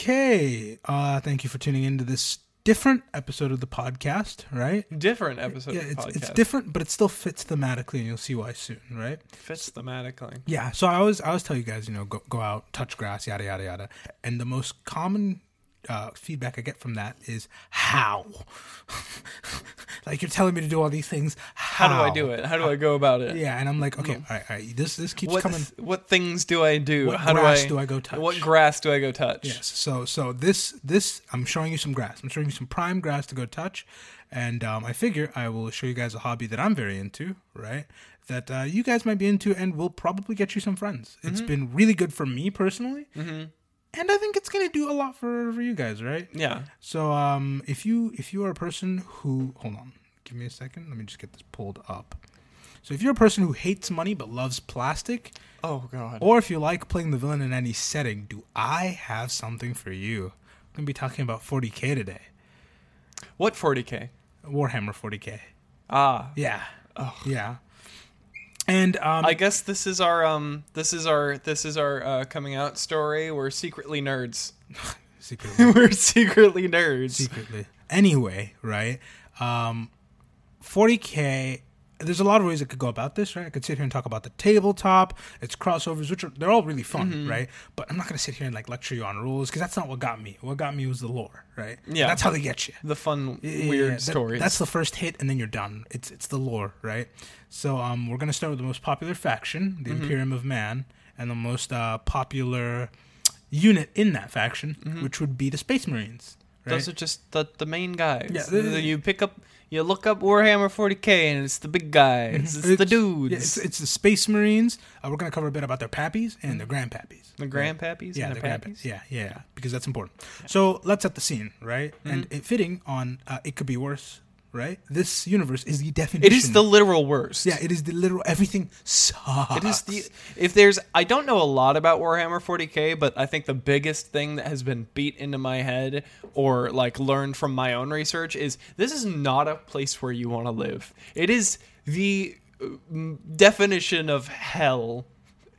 Okay. Uh, thank you for tuning into this different episode of the podcast, right? Different episode yeah, of the it's, podcast. it's different, but it still fits thematically, and you'll see why soon, right? Fits thematically. Yeah. So I always, I always tell you guys, you know, go, go out, touch grass, yada yada yada, and the most common uh, feedback I get from that is how. like you're telling me to do all these things. How, How do I do it? How do I go about it? Yeah, and I'm like, okay, all right, all right, this this keeps What coming. what things do I do? What How grass do I do I go touch? What grass do I go touch? Yes. So so this this I'm showing you some grass. I'm showing you some prime grass to go touch, and um, I figure I will show you guys a hobby that I'm very into, right? That uh, you guys might be into, and will probably get you some friends. It's been really good for me personally, and I think it's gonna do a lot for for you guys, right? Yeah. So um, if you if you are a person who hold on, give me a second. Let me just get this pulled up. So if you're a person who hates money but loves plastic, Oh god. or if you like playing the villain in any setting, do I have something for you? I'm gonna be talking about 40k today. What 40k? Warhammer 40k. Ah. Yeah. Oh. Yeah. And um, I guess this is our um this is our this is our uh, coming out story. We're secretly nerds. secretly, We're secretly nerds. secretly. Anyway, right? Um, 40k. There's a lot of ways I could go about this, right? I could sit here and talk about the tabletop, its crossovers, which are they're all really fun, Mm-hmm. right? But I'm not gonna sit here and like lecture you on rules because that's not what got me. What got me was the lore, right? Yeah. that's how they get you. the fun Yeah, weird that- stories. That's the first hit, and then you're done. It's it's the lore, right? So um, we're gonna start with the most popular faction, the Mm-hmm. Imperium of Man, and the most uh, popular unit in that faction, which would be the Space Marines. Right? Mm-hmm. Those are just the the main guys. Yeah, The- they- you pick up you look up Warhammer 40k and it's the big guys. It's, the dudes. yeah, it's, it's the Space Marines. Uh, we're gonna cover a bit about their pappies and their grandpappies. the grandpappies Yeah, and the the grandpappies. pappies. Yeah, yeah, yeah, because that's important. So let's set the scene, right? And Mm-hmm. it fitting on uh, it could be worse, right? This universe is the definition. It is the literal worst. yeah, it is the literal everything sucks. It is the if there's I don't know a lot about Warhammer 40k, but I think the biggest thing that has been beat into my head or like learned from my own research is this is not a place where you want to live. It is the uh, definition of hell.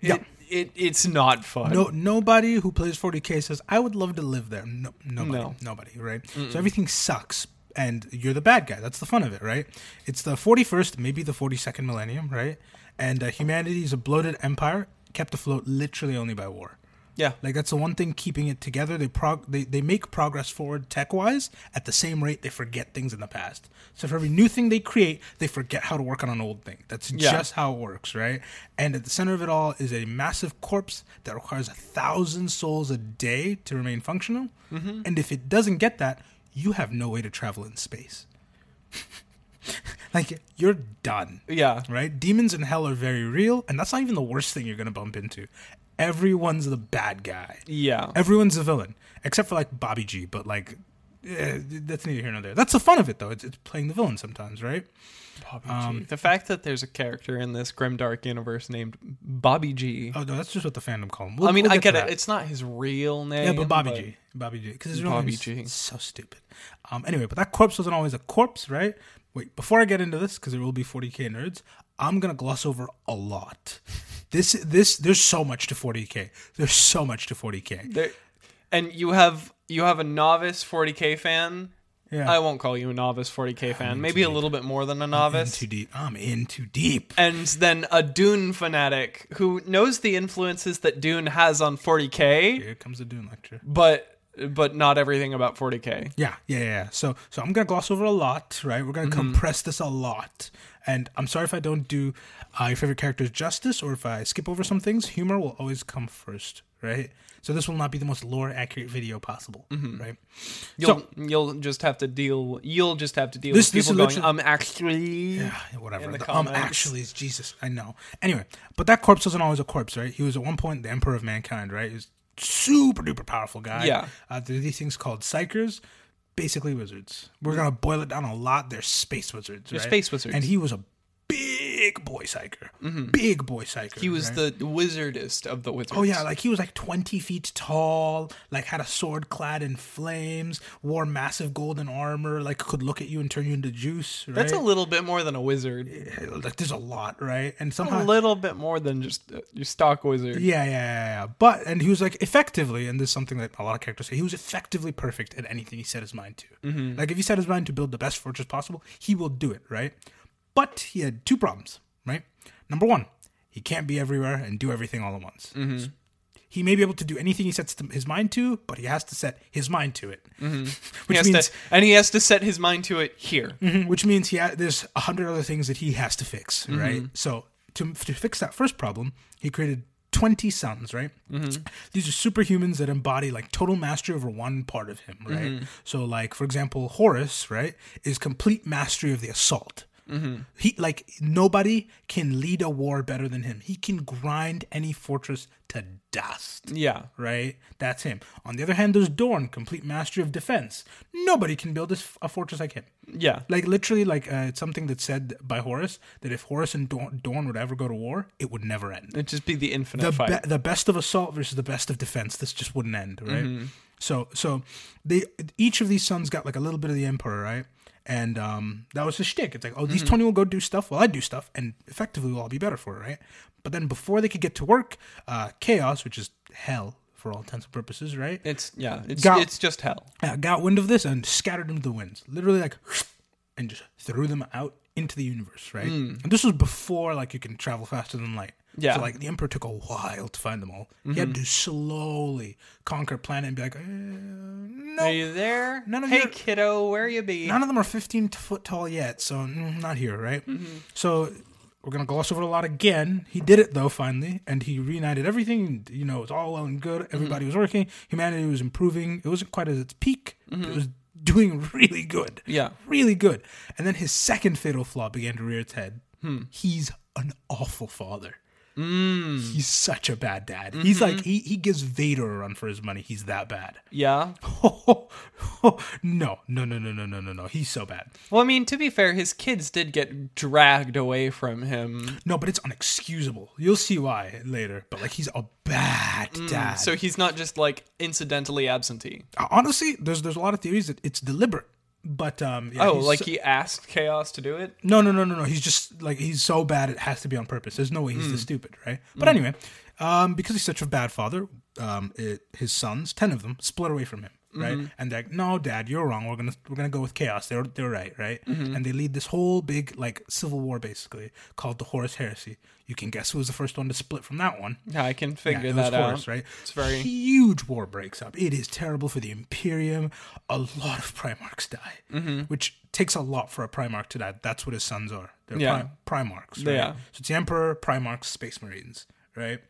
Yeah. It, it it's not fun. No, nobody who plays 40k says I would love to live there. No, nobody, No. nobody, right? So everything sucks, and you're the bad guy. That's the fun of it, right? It's the 41st, maybe the 42nd millennium, right? And uh, humanity is a bloated empire kept afloat literally only by war. Yeah. Like that's the one thing keeping it together. They prog- they they make progress forward tech wise at the same rate they forget things in the past. So for every new thing they create, they forget how to work on an old thing. That's Yeah. just how it works, right? And at the center of it all is a massive corpse that requires a thousand souls a day to remain functional. Mm-hmm. And if it doesn't get that, you have no way to travel in space. like you're done Yeah. right? Demons in hell are very real, and that's not even the worst thing you're gonna bump into. Everyone's the bad guy. Yeah. Everyone's a villain, except for like Bobby G. But like, eh, that's neither here nor there. That's the fun of it, though. It's, it's playing the villain sometimes, right? Bobby Um, G. The fact that there's a character in this grimdark universe named Bobby G. Oh no, that's just what the fandom call him. We'll- I mean, we'll I to get it. that. It's not his real name. yeah, but Bobby G. Bobby G. Because his real Bobby name's G. so stupid. Um. Anyway, but that corpse wasn't always a corpse, right? Wait, before I get into this, because there will be 40k nerds, I'm gonna gloss over a lot. This this there's so much to 40k. There's so much to 40k. There, and you have you have a novice 40k fan. Yeah. I won't call you a novice 40k fan. Maybe a little bit more than a novice. too deep. I'm in too deep. And then a Dune fanatic who knows the influences that Dune has on 40k, Here comes the Dune lecture. but but not everything about 40k. Yeah, yeah, yeah. So, so I'm gonna gloss over a lot, right? We're gonna compress this a lot, and I'm sorry if I don't do uh, your favorite characters justice, or if I skip over some things. Humor will always come first, right? So this will not be the most lore accurate video possible, right? You'll So- you'll just have to deal. You'll just have to deal This- with this people is going. literally- Um, actually, Yeah, whatever. the The, um, actually, is Jesus. I know. Anyway, but that corpse wasn't always a corpse, right? He was at one point the emperor of mankind, right? He was super duper powerful guy. Yeah. Uh, there are these things called psykers, basically wizards. We're gonna boil it down a lot. They're space wizards. They're right? space wizards. And he was a big boy psyker, big boy psyker. Mm-hmm. He was right? the wizardest of the wizards. Oh yeah, like he was like twenty feet tall, like had a sword clad in flames, wore massive golden armor, like could look at you and turn you into juice. Right? That's a little bit more than a wizard. like there's a lot, right? And somehow A little bit more than just uh, your stock wizard. Yeah, yeah, yeah, yeah. But and he was like effectively, and this is something that a lot of characters say. He was effectively perfect at anything he set his mind to. Mm-hmm. Like if he set his mind to build the best fortress possible, he will do it, right? But he had two problems, right? Number one, he can't be everywhere and do everything all at once. Mm-hmm. He may be able to do anything he sets his mind to, but he has to set his mind to it, Mm-hmm. Which means to, and he has to set his mind to it here. Mhm, which means he ha- there's a hundred other things that he has to fix, right? So to to fix that first problem, he created twenty sons, right? These are superhumans that embody like total mastery over one part of him, right? So like for example, Horus, right, is complete mastery of the assault. He like nobody can lead a war better than him. He can grind any fortress to dust Yeah. right? That's him. On the other hand, there's Dorn, complete mastery of defense. Nobody can build this, a fortress like him. Yeah. Like literally, like uh, it's something that's said by Horus that if Horus and Dorn, Dorn would ever go to war, it would never end. It'd just be the infinite The fight. be- the best of assault versus the best of defense. This just wouldn't end, right? Mm-hmm. So so they each of these sons got like a little bit of the Emperor, right? And um, that was his shtick. It's like, oh, Mm-hmm. these twenty will go do stuff while I do stuff, and effectively we'll all be better for it, right? But then before they could get to work, uh, chaos, which is hell for all intents and purposes, right? it's yeah. It's Got- it's just hell. uh, got wind of this and scattered them to the winds. Literally, like, and just threw them out into the universe, right? And this was before, like, you can travel faster than light. Yeah. Mm-hmm. So, like, the Emperor took a while to find them all. He had to slowly conquer planet and be like, uh, no. Are you there? None of hey, your- kiddo, where you be? None of them are 15 foot tall yet, so mm, not here, right? Mm-hmm. So we're gonna gloss over a lot again. He did it though, finally, and he reunited everything. You know, it's all well and good. Mm-hmm. Everybody was working. Humanity was improving. It wasn't quite at its peak, Mm-hmm. it was doing really good. Yeah. really good. And then his second fatal flaw began to rear its head. Hmm. He's an awful father. Mm. He's such a bad dad. Mm-hmm. He's like he he gives Vader a run for his money. He's that bad. Yeah. no, no, no, no, no, no, no, no. He's so bad. Well, I mean, to be fair, his kids did get dragged away from him. No, but it's unexcusable. You'll see why later. But like, he's a bad dad. Mm, So he's not just like incidentally absentee. honestly, there's there's a lot of theories that it's deliberate. But um, yeah, oh, like so- he asked Chaos to do it? no, no, no, no, no. He's just like he's so bad it has to be on purpose. There's no way he's Hmm. this stupid, right? But anyway, um, because he's such a bad father, um, it, his sons, ten of them, split away from him, right? Mm-hmm. And they're like, "No, Dad, you're wrong. We're gonna we're gonna go with chaos. They're they're right, right?" Mm-hmm. And they lead this whole big like civil war, basically called the Horus Heresy. You can guess who was the first one to split from that one. Yeah, I can Yeah, figure was that Horus, out. right? It's very huge war breaks up. It is terrible for the Imperium. A lot of Primarchs die, Mm-hmm. which takes a lot for a Primarch to die. That's what his sons are. They're Yeah. pri- Primarchs, right? Yeah. So it's the Emperor, Primarchs, Space Marines, right?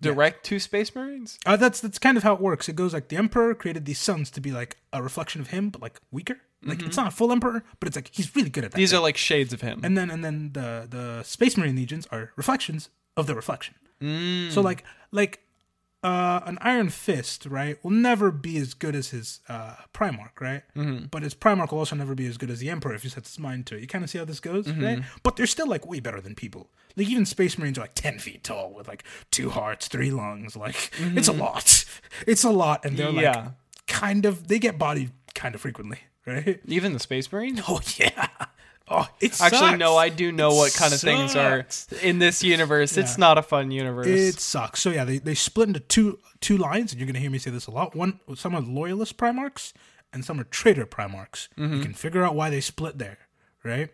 Direct to Space Marines. Uh, that's that's kind of how it works. It goes like the Emperor created these sons to be like a reflection of him, but like weaker. Like it's not a full Emperor, but it's like he's really good at that. Mm-hmm. These are like shades of him. and then and then the the Space Marine legions are reflections of the reflection. Mm. So like like uh, an Iron Fist, right, will never be as good as his uh, Primarch, right? Mm-hmm. But his Primarch will also never be as good as the Emperor if he sets his mind to it. You kind of see how this goes, Mm-hmm. right? But they're still like way better than people. Like even Space Marines are like ten feet tall with like two hearts, three lungs. Like it's a lot. It's a lot, and they're Mm-hmm. Yeah. like kind of they get bodied kind of frequently, right? Even the Space Marines? Oh yeah. Oh, it's Actually, no, I do know what kind of things are in this universe. It's not a fun universe. It sucks. So yeah, they, they split into two two lines, and you're gonna hear me say this a lot. One, some are loyalist Primarchs, and some are traitor Primarchs. Mm-hmm. You can figure out why they split there, right?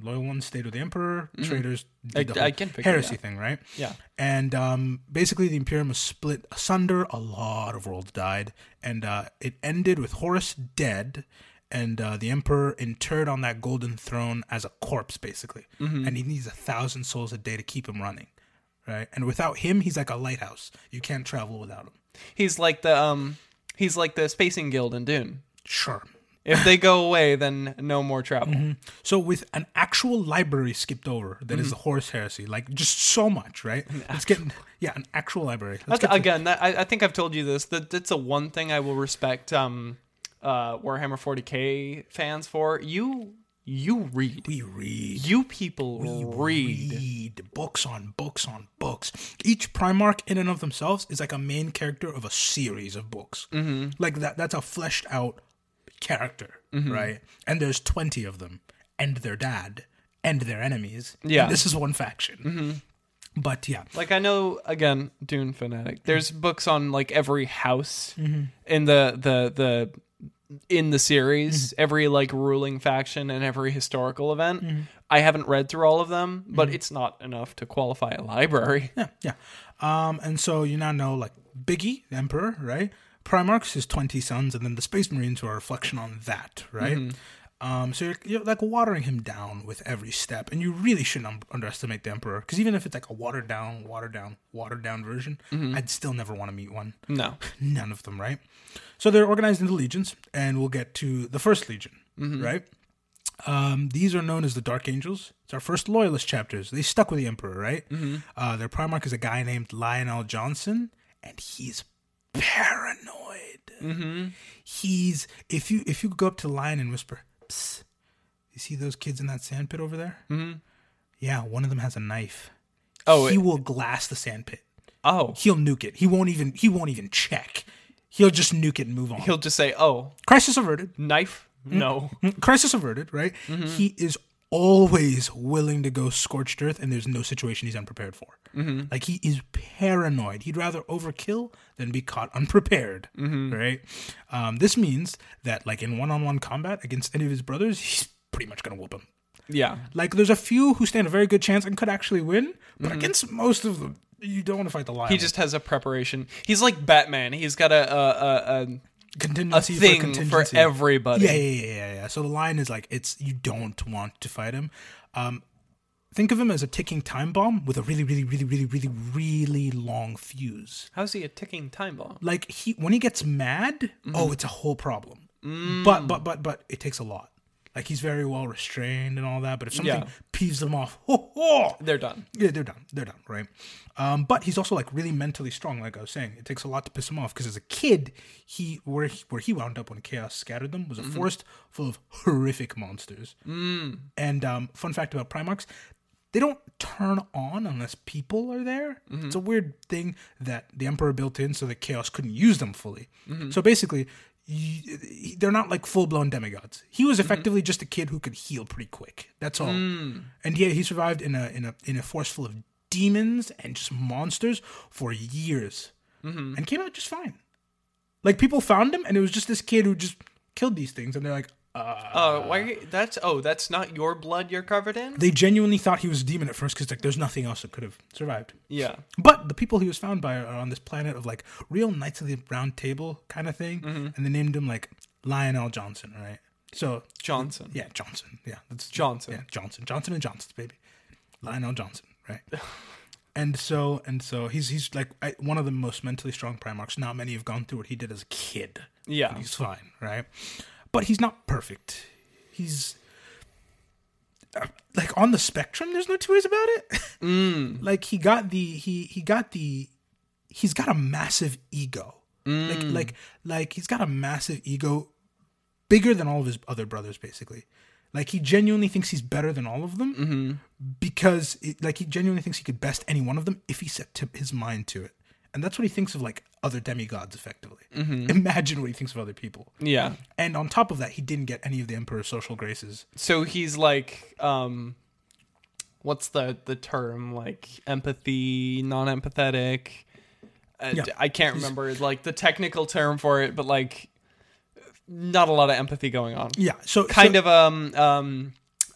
Loyal ones stayed with the Emperor. Traitors did Mm-hmm. I- the I can heresy thing, right? Yeah. And um, basically, the Imperium was split asunder. A lot of worlds died, and uh, it ended with Horus dead, and uh, the Emperor interred on that golden throne as a corpse, basically. Mm-hmm. And he needs a thousand souls a day to keep him running, right? And without him, he's like a lighthouse. You can't travel without him. He's like the um he's like the spacing guild in Dune. Sure. If they go away, then no more travel. Mm-hmm. So with an actual library skipped over, that is Mm-hmm. the Horus Heresy, like just so much, right? Let's get yeah, an actual library. Let's That's, get to- again, that, I, I think I've told you this. That that's a one thing I will respect um, uh, Warhammer 40k fans for. You you read. We read. You people We read. read. read You read. You people read. read books on books on books. Each Primarch, in and of themselves, is like a main character of a series of books. Mm-hmm. Like that. That's a fleshed out character, Mm-hmm. right? And there's twenty of them, and their dad, and their enemies. Yeah. And this is one faction. Mm-hmm. But yeah, Like I know again, Dune fanatic. There's Mm-hmm. books on like every house in the the the in the series, Mm-hmm. every like ruling faction and every historical event. I haven't read through all of them, Mm-hmm. but it's not enough to qualify a library. yeah, yeah. Um, and so you now know like Biggie, the Emperor, right? Primarchs, his twenty sons, and then the Space Marines are a reflection on that, right? Um, so you're, you're like watering him down with every step, and you really shouldn't un- underestimate the Emperor because even if it's like a watered down, watered down, watered down version, I'd still never want to meet one. No. None of them, right? So they're organized into legions, and we'll get to the first legion, right? Um, these are known as the Dark Angels. It's our first loyalist chapters. They stuck with the Emperor, right? Uh, their Primarch is a guy named Lionel Johnson, and he's paranoid. Mm-hmm. He's if you if you go up to Lion and whisper, "You see those kids in that sand pit over there? Mm-hmm. Yeah, one of them has a knife. Oh, he it- will glass the sand pit. Oh, He'll nuke it. He won't even he won't even check. He'll just nuke it and move on. he'll just say, "Oh, Crisis averted. knife." Mm-hmm. No. Crisis averted, right? He is always willing to go scorched earth, and there's no situation he's unprepared for. Mm-hmm. Like he is paranoid. He'd rather overkill than be caught unprepared, mm-hmm. right? Um, this means that, like in one-on-one combat against any of his brothers, he's pretty much gonna whoop him. Yeah. Like there's a few who stand a very good chance and could actually win, but mm-hmm. against most of them, you don't want to fight the lion. He just has a preparation. He's like Batman. He's got a a, a, a contingency for thing for contingency. everybody. Yeah, yeah, yeah, yeah, yeah. So the line is like it's you don't want to fight him. Um, think of him as a ticking time bomb with a really, really, really, really, really, really long fuse. How's he a ticking time bomb? Like he when he gets mad, Mm-hmm. oh, it's a whole problem. Mm. But but but but it takes a lot. Like he's very well restrained and all that. But if something Yeah. peeves them off, ho, ho, They're done. yeah, they're done. They're done, right? Um, but he's also like really mentally strong. Like I was saying, it takes a lot to piss him off because as a kid, he where he, where he wound up when chaos scattered them was a forest full of horrific monsters. Mm. And um, fun fact about Primarchs, they don't turn on unless people are there. It's a weird thing that the Emperor built in so that chaos couldn't use them fully. So basically. They're not like full blown demigods. He was effectively just a kid who could heal pretty quick. That's all. Hmm. And yeah, he survived in a in a in a forest full of demons and just monsters for years, mm-hmm. and came out just fine. Like people found him, and it was just this kid who just killed these things, and they're like, uh, Uh, why? That's oh, that's not your blood you're covered in. they genuinely thought he was a demon at first because like there's nothing else that could have survived. Yeah. But the people he was found by are on this planet of like real Knights of the Round Table kind of thing, and they named him like Lionel Johnson, right? So Johnson. yeah, Johnson, yeah, that's Johnson. yeah, Johnson, Johnson and Johnson's baby, Lionel Johnson, right? and so and so he's he's like I, one of the most mentally strong Primarchs. Not many have gone through what he did as a kid. Yeah. He's fine, right? But he's not perfect. He's uh, like on the spectrum. There's no two ways about it. Mm. like he got the he he got the he's got a massive ego. Mm. Like like like he's got a massive ego, bigger than all of his other brothers, basically. Like he genuinely thinks he's better than all of them Mm-hmm. because it, like he genuinely thinks he could best any one of them if he set his mind to it. And that's what he thinks of like other demigods effectively. Mm-hmm. Imagine what he thinks of other people. Yeah. And on top of that, he didn't get any of the emperor's social graces. So he's like, um, what's the the term? Like empathy, non-empathetic. Uh, Yeah. I can't remember like the technical term for it, but like, not a lot of empathy going on. Yeah. So Kind so- of um um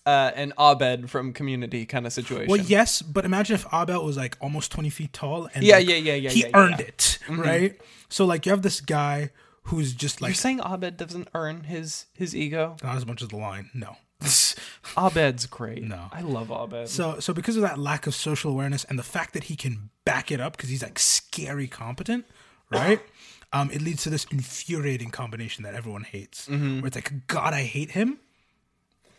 uh, an Abed from Community kind of situation. Well, yes, but imagine if Abed was like almost twenty feet tall and Yeah, like, yeah, yeah, yeah, he yeah, yeah, earned yeah. it, right? So like you have this guy who's just like You're saying Abed doesn't earn his his ego? not as much as the line. No. Abed's great. No. I love Abed. So so because of that lack of social awareness and the fact that he can back it up because he's like scary competent, right? um, it leads to this infuriating combination that everyone hates, Mm-hmm. where it's like, God, I hate him,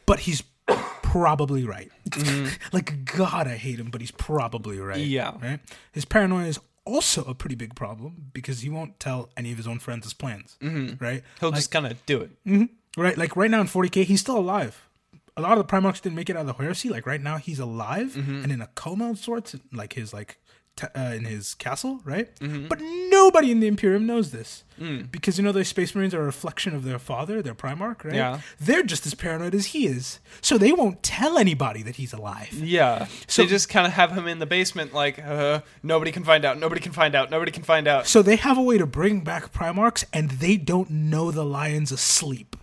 but he's probably right. like, God, I hate him, but he's probably right. Mm-hmm. Yeah. Right. His paranoia is also a pretty big problem because he won't tell any of his own friends his plans. Right. He'll just kind of do it. Mm. Right, like right now in 40k, he's still alive. a lot of the Primarchs didn't make it out of the heresy. Like right now, he's alive Mm-hmm. and in a coma of sorts, like his like t- uh, in his castle, right? Mm-hmm. But nobody in the Imperium knows this Mm. because you know the Space Marines are a reflection of their father, their Primarch, right? Yeah. They're just as paranoid as he is, so they won't tell anybody that he's alive. Yeah. So- they just kind of have him in the basement, like, uh, nobody can find out, nobody can find out, nobody can find out. So they have a way to bring back Primarchs, and they don't know the lion's asleep.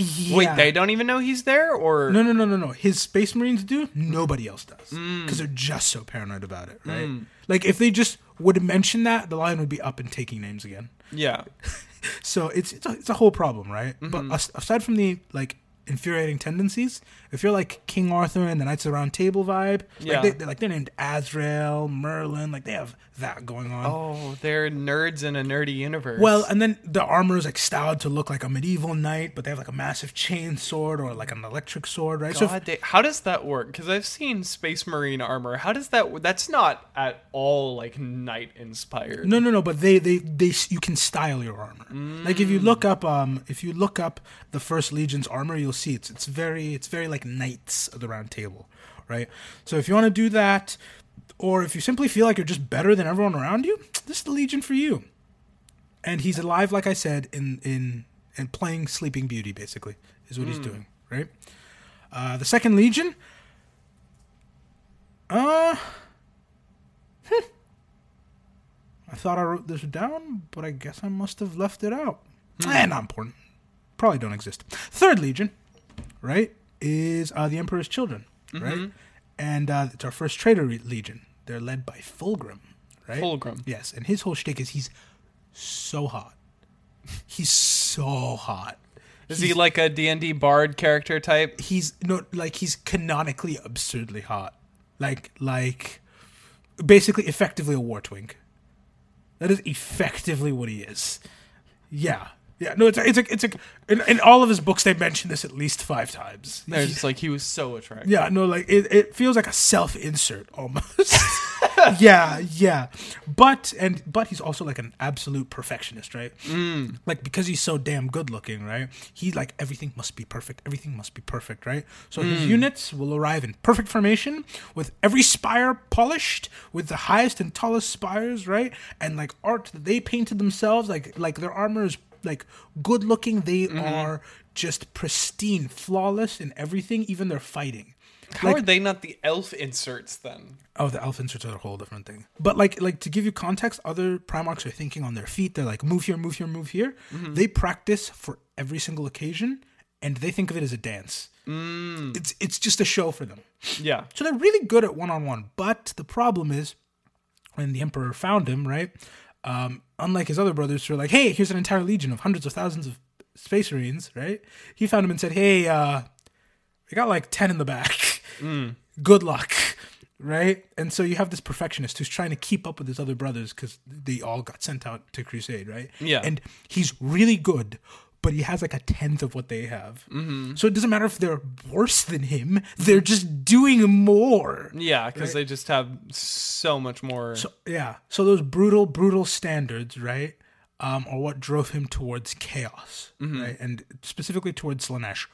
Yeah. Wait, they don't even know he's there, or No, no, no, no, no. His Space Marines do. Nobody else does Mm. because they're just so paranoid about it, right? Like if they just would mention that, the lion would be up and taking names again. yeah, So it's it's a, it's a whole problem, right? Mm-hmm. But aside from the like infuriating tendencies, if you're like King Arthur and the Knights of the Round Table vibe, Yeah. like they, they're like they're named Azrael, Merlin, like they have that going on. oh, they're nerds in a nerdy universe. Well, and then the armor is like styled to look like a medieval knight, but they have like a massive chain sword or like an electric sword, right? So if- they, how does that work? Because I've seen Space Marine armor. How does that? That's not at all like knight inspired. No, no, no. But they, they, they, you can style your armor. Like if you look up, um, if you look up the First Legion's armor, you'll see it's it's very, it's very like Knights of the Round Table, right? So if you want to do that, or if you simply feel like you're just better than everyone around you, this is the Legion for you. And he's alive, like I said, in in in playing Sleeping Beauty, basically, is what he's doing, right? Uh, the Second Legion. Uh, I thought I wrote this down, but I guess I must have left it out. Eh, not important. Probably don't exist. Third Legion, right, is uh, the Emperor's Children, right? And uh, it's our first traitor re- legion. They're led by Fulgrim, right? Fulgrim. Yes, and his whole shtick is he's so hot. He's so hot. Is he like a D and D bard character type? He's no like he's canonically absurdly hot. Like like basically effectively a war twink. That is effectively what he is. Yeah. Yeah, no, it's a, it's a, it's a, in, in all of his books they mention this at least five times. They're just like he was so attractive. Yeah, no, like it, it feels like a self insert almost. yeah, yeah. But and but he's also like an absolute perfectionist, right? Mm. Like because he's so damn good looking, right? He's like everything must be perfect. Everything must be perfect, right? So his units will arrive in perfect formation with every spire polished with the highest and tallest spires, right? And like art that they painted themselves, like like their armor is like good looking. They mm-hmm. are just pristine, flawless in everything, even their fighting. How are they not the elf inserts then? Oh, the elf inserts are a whole different thing. But like, like to give you context, other Primarchs are thinking on their feet. They're like, move here, move here, move here. Mm-hmm. They practice for every single occasion, and they think of it as a dance. Mm. It's it's just a show for them. Yeah. So they're really good at one on one. But the problem is, when the Emperor found him, right? Um, unlike his other brothers, who are like, hey, here's an entire legion of hundreds of thousands of Space Marines, right? He found him and said, hey, uh, we got like 10 in the back. Good luck. Right? And so you have this perfectionist who's trying to keep up with his other brothers because they all got sent out to Crusade, right? Yeah. And he's really good, but he has like a tenth of what they have. Mm-hmm. So it doesn't matter if they're worse than him, they're just doing more. Yeah, because they just have so much more. So yeah, so those brutal, brutal standards, right, um, are what drove him towards chaos, right, and specifically towards Slaanesh.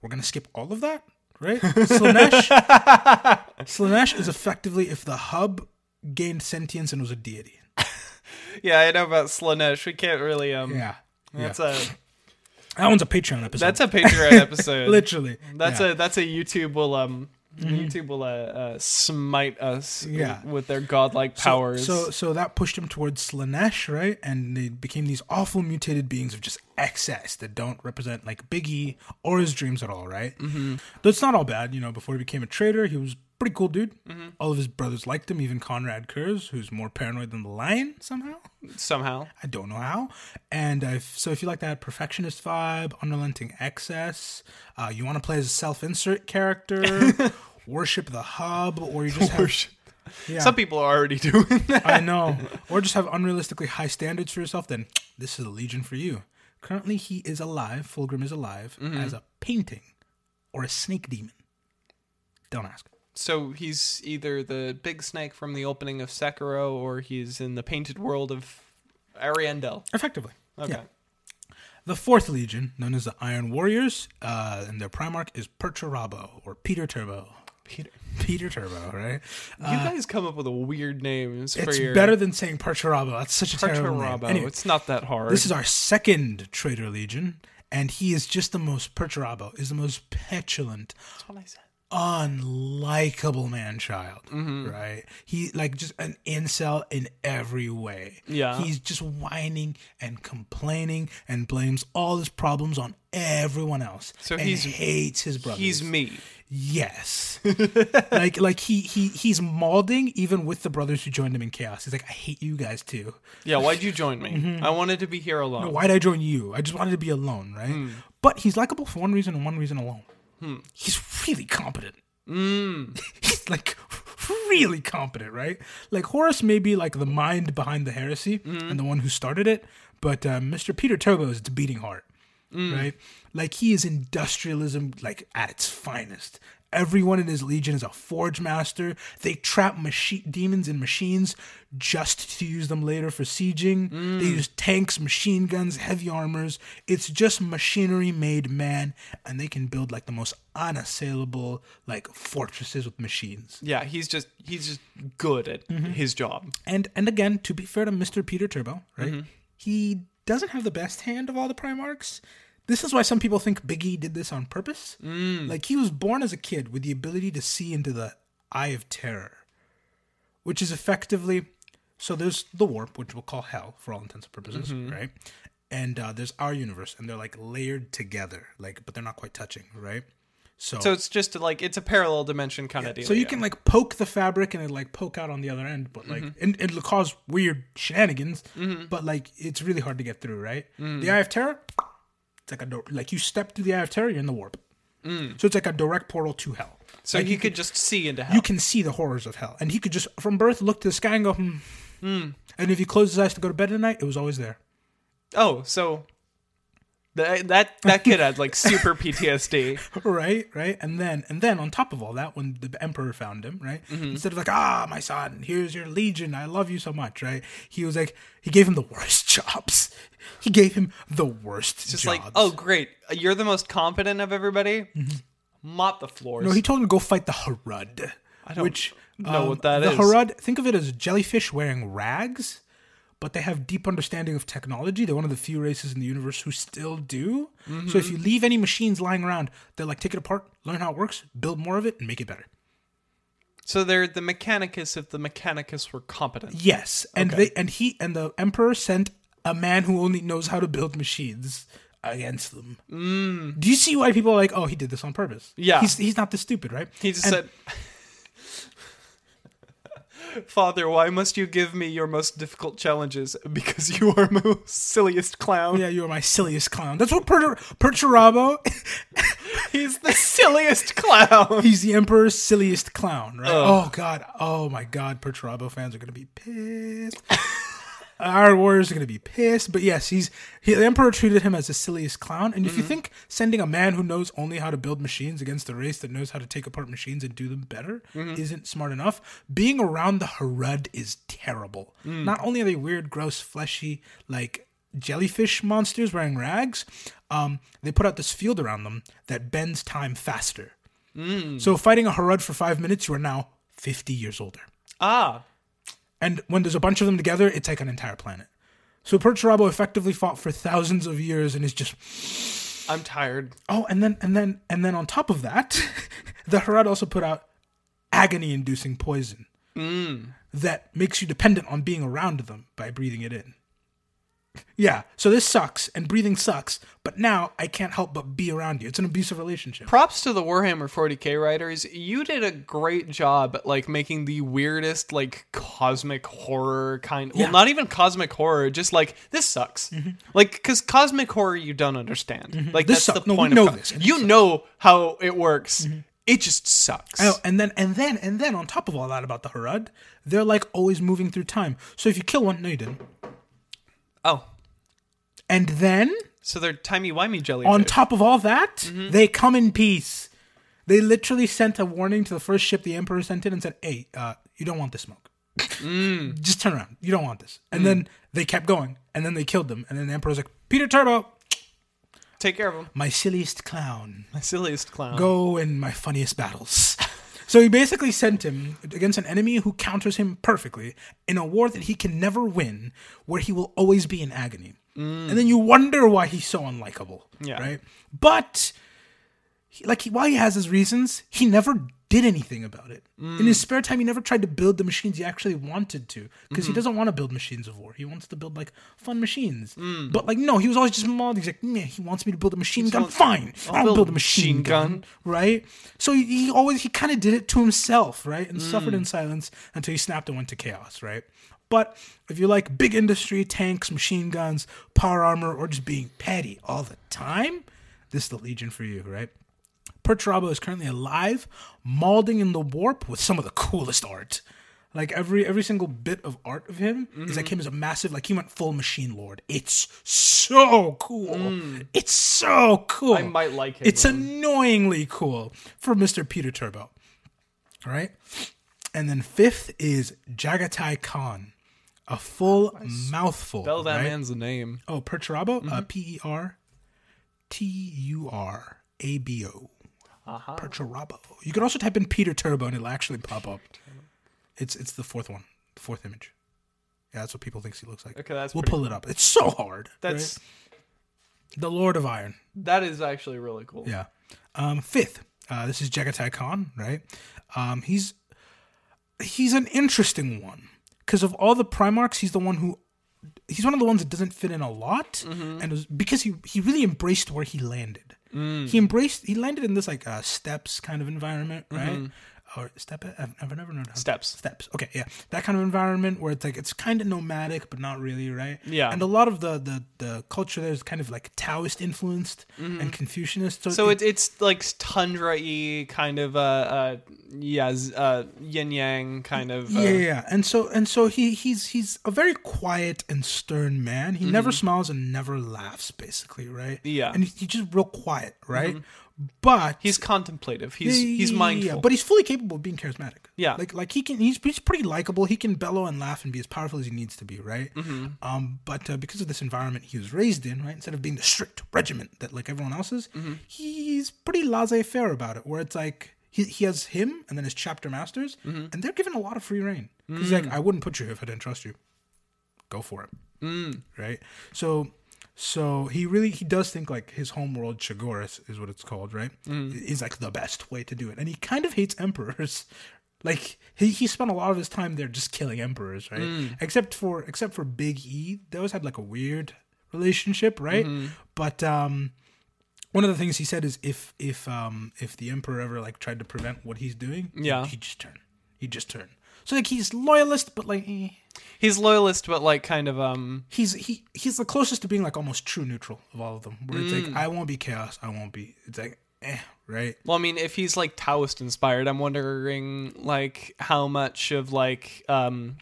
We're gonna skip all of that, right? Slaanesh, Slaanesh is effectively if the hub gained sentience and was a deity. yeah, I know about Slaanesh. We can't really um. Yeah, That's yeah. a that one's a Patreon episode. that's a Patreon episode. literally. That's yeah. a that's a YouTube will um YouTube will uh, uh, smite us Yeah. with their godlike So- powers. So, so that pushed him towards Slaanesh, right? And they became these awful mutated beings of just excess that don't represent like Biggie or his dreams at all, right? Mm-hmm. Though it's not all bad, you know. Before he became a traitor, he was pretty cool dude. All of his brothers liked him, even Konrad Curze, who's more paranoid than the lion somehow. somehow. I don't know how. And uh, if, so, if you like that perfectionist vibe, unrelenting excess, uh, you want to play as a self-insert character, worship the hub, or you just have yeah. Some people are already doing that. I know. Or just have unrealistically high standards for yourself, then this is a legion for you. Currently, he is alive, Fulgrim is alive, as a painting or a snake demon. Don't ask. So he's either the big snake from the opening of Sekiro, or he's in the painted world of Ariandel. Effectively. Okay. Yeah. The fourth legion, known as the Iron Warriors, uh, and their Primarch is Perturabo or Peter Turbo. Peter. Peter Turbo, right? You uh, guys come up with a weird names for It's your better than saying Perturabo. That's such a terrible name. Anyway, It's not that hard. this is our second Traitor Legion, and he is just the most Perturabo. Is the most petulant, That's what I said. Unlikable man child, Mm-hmm. right? He like just an incel in every way. Yeah. he's just whining and complaining and blames all his problems on everyone else. So and he's- hates his brother. He's me. Yes, like like he he he's maulding even with the brothers who joined him in chaos. He's like, I hate you guys too. Yeah, why'd you join me? Mm-hmm. I wanted to be here alone. Why'd I join you? I just wanted to be alone, right? Hmm. But he's likable for one reason and one reason alone. He's really competent. Hmm. he's like really competent, right? Like Horus may be like the mind behind the heresy Hmm. and the one who started it, but uh, Mr. Peter Turbo is its beating heart, Hmm. right? Like he is industrialism like at its finest. Everyone in his legion is a forge master. They trap machine demons in machines just to use them later for sieging. They use tanks, machine guns, heavy armors. It's just machinery made man, and they can build like the most unassailable like fortresses with machines. Yeah, he's just he's just good at Mm-hmm. his job. And and again, to be fair to Mr. Peter Turbo, right? He doesn't have the best hand of all the Primarchs. This is why some people think Biggie did this on purpose. Mm. Like he was born as a kid with the ability to see into the eye of terror, which is effectively so there's the warp, which we'll call hell for all intents and purposes, mm-hmm. right? And uh, there's our universe, and they're like layered together, like but they're not quite touching, right? So, So it's just like it's a parallel dimension kind of deal. so you can like poke the fabric and it like poke out on the other end, but like mm-hmm. and it'll cause weird shenanigans. Mm-hmm. But like it's really hard to get through, right? Mm. The Eye of Terror, like a like you step through the Eye of Terror, you're in the warp. So it's like a direct portal to hell. so like he you could just see into hell. You can see the horrors of hell, and he could just from birth look to the sky and go, hmm. And if he closed his eyes to go to bed at night, it was always there. oh, so that that that kid had like super PTSD. right right and then and then on top of all that when the emperor found him right Mm-hmm. instead of like ah my son here's your legion i love you so much right he was like he gave him the worst jobs he gave him the worst Just jobs like, oh great, you're the most competent of everybody. Mop the floors. Mm-hmm. no he told him to go fight the harud I don't which know um, what that the is. harud think of it as jellyfish wearing rags but they have deep understanding of technology. They're one of the few races in the universe who still do. Mm-hmm. So if you leave any machines lying around, they're like take it apart, learn how it works, build more of it, and make it better. so they're the Mechanicus if the Mechanicus were competent. Yes, and Okay. they and he and the emperor sent a man who only knows how to build machines against them. Mm. Do you see why people are like, "Oh, he did this on purpose"? Yeah. he's he's not this stupid, right? He just And- said, "Father, why must you give me your most difficult challenges? Because you are my silliest clown." "Yeah, you are my silliest clown." That's what Per Perturabo. He's the silliest clown. he's the emperor's silliest clown, right? Ugh. Oh God, oh my God, Perturabo fans are gonna be pissed. Iron Warriors are gonna be pissed, but yes, he's he, the emperor treated him as the silliest clown. And if you think sending a man who knows only how to build machines against a race that knows how to take apart machines and do them better isn't smart enough, being around the Harud is terrible. Not only are they weird, gross, fleshy, like jellyfish monsters wearing rags, um, they put out this field around them that bends time faster. So fighting a Harud for five minutes, you are now fifty years older. Ah, And when there's a bunch of them together, it's like an entire planet. So Perturabo effectively fought for thousands of years and is just I'm tired. oh, and then and then and then on top of that, the Harad also put out agony-inducing poison mm. that makes you dependent on being around them by breathing it in. Yeah, so this sucks and breathing sucks, but now I can't help but be around you. It's an abusive relationship. Props to the Warhammer 40k writers. You did a great job at like making the weirdest like cosmic horror kind. Yeah. Well, not even cosmic horror, just like this sucks. Mm-hmm. Like because cosmic horror you don't understand. Mm-hmm. Like This that's sucks. the No, point. know of this, You know how it works. Mm-hmm. It just sucks. Know, and then and then and then on top of all that about the Harad, they're like always moving through time. So if you kill one, no, you didn't. Oh, And then so they're timey wimey jellyfish. on top of all that, Mm-hmm. they come in peace. They literally sent a warning to the first ship the Emperor sent in and said, "Hey, uh, you don't want this smoke. Mm. Just turn around. You don't want this." And then they kept going, and then they killed them. And then the Emperor's like, "Peter Turbo, take care of him. my silliest clown. My silliest clown. Go in my funniest battles. So he basically sent him against an enemy who counters him perfectly in a war that he can never win, where he will always be in agony. Mm. And then you wonder why he's so unlikable. Yeah. Right? But he, like he, while he has his reasons, he never did anything about it. In his mm. spare time, he never tried to build the machines he actually wanted to, because he mm-hmm. doesn't want to build machines of war. He wants to build like fun machines. Mm. But like no, he was always just mauled. He's like, man, he wants me to build a machine gun. wants- Fine, I'll I'll, build build, a machine, machine gun. gun. Right. So he, he always he kind of did it to himself, right, and suffered mm. in silence until he snapped and went to chaos, right. But if you like big industry, tanks, machine guns, power armor, or just being petty all the time, this is the Legion for you, right? Perturabo is currently alive, maulding in the warp with some of the coolest art. Like every every single bit of art of him is like mm-hmm. him as a massive like he went full machine lord. It's so cool. Mm. It's so cool. I might like him. It's annoyingly cool for Mr. Peter Turbo. All right. And then fifth is Jaghatai Khan, a full mouthful. Spell that right? man's name. Oh, Perturabo, uh, mm-hmm. P E R T U R A B O. Uh-huh. Perturabo. You can also type in Peter Turbo and it'll actually pop up. It's it's the fourth one, the fourth image. Yeah, that's what people think he looks like. Okay, that's we'll pull it up. It's so hard. That's right? the Lord of Iron. that is actually really cool. Yeah. Um, fifth, uh, this is Jaghatai Khan, right? Um, he's he's an interesting one because of all the Primarchs, he's the one who he's one of the ones that doesn't fit in a lot, and was because he he really embraced where he landed. He embraced he landed in this like uh, steppes kind of environment, right? Or step I've, I've never known how Steps. steps. Okay, yeah, that kind of environment where it's like it's kind of nomadic, but not really, right? Yeah. and a lot of the the the culture there is kind of like Taoist influenced and Confucianist. So it's it's like tundra y kind of uh uh yeah uh yin yang kind of uh, yeah, yeah. And so and so he he's he's a very quiet and stern man. He never smiles and never laughs, basically, right? Mm-hmm. Yeah. Mm-hmm. and he's, he's just real quiet, right? But he's contemplative. He's Yeah, he's mindful. yeah, but he's fully capable of being charismatic. Yeah. like like he can. He's he's pretty likable. He can bellow and laugh and be as powerful as he needs to be, right? Mm-hmm. Um, but uh, because of this environment he was raised in, right, instead of being the strict regiment that like everyone else is, Mm-hmm. he's pretty laissez-faire about it. Where it's like he he has him and then his chapter masters, Mm-hmm. and they're given a lot of free reign. He's like, Mm. I wouldn't put you here if I didn't trust you. Go for it, Mm. right? So. So he really he does think like his homeworld Chogoris is what it's called, right? Mm. Is like the best way to do it, and he kind of hates emperors. Like he, he spent a lot of his time there just killing emperors, right? Mm. Except for except for Big E, they always had like a weird relationship, right? Mm-hmm. But um, one of the things he said is if if um if the emperor ever like tried to prevent what he's doing, Yeah. he'd just turn, he'd just turn. So like he's loyalist, but like eh. he's loyalist, but like kind of um he's he he's the closest to being like almost true neutral of all of them. Where it's Mm. like I won't be chaos, I won't be. It's like eh, right? Well, I mean, if he's like Taoist inspired, I'm wondering like how much of like um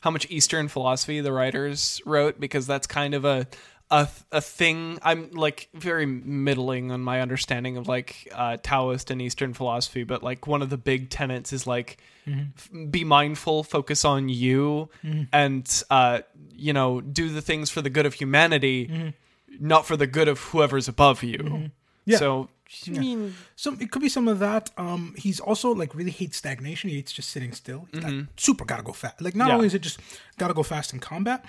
how much Eastern philosophy the writers wrote because that's kind of a a, a thing. I'm like very middling on my understanding of like uh, Taoist and Eastern philosophy, but like one of the big tenets is like f- be mindful, focus on you, and uh, you know do the things for the good of humanity, not for the good of whoever's above you. Yeah. So. I mean, So it could be some of that. Um, he's also like really hates stagnation. He hates just sitting still. He's like, super gotta go fast. Like not Mm-hmm. Yeah. only is it just gotta go fast in combat,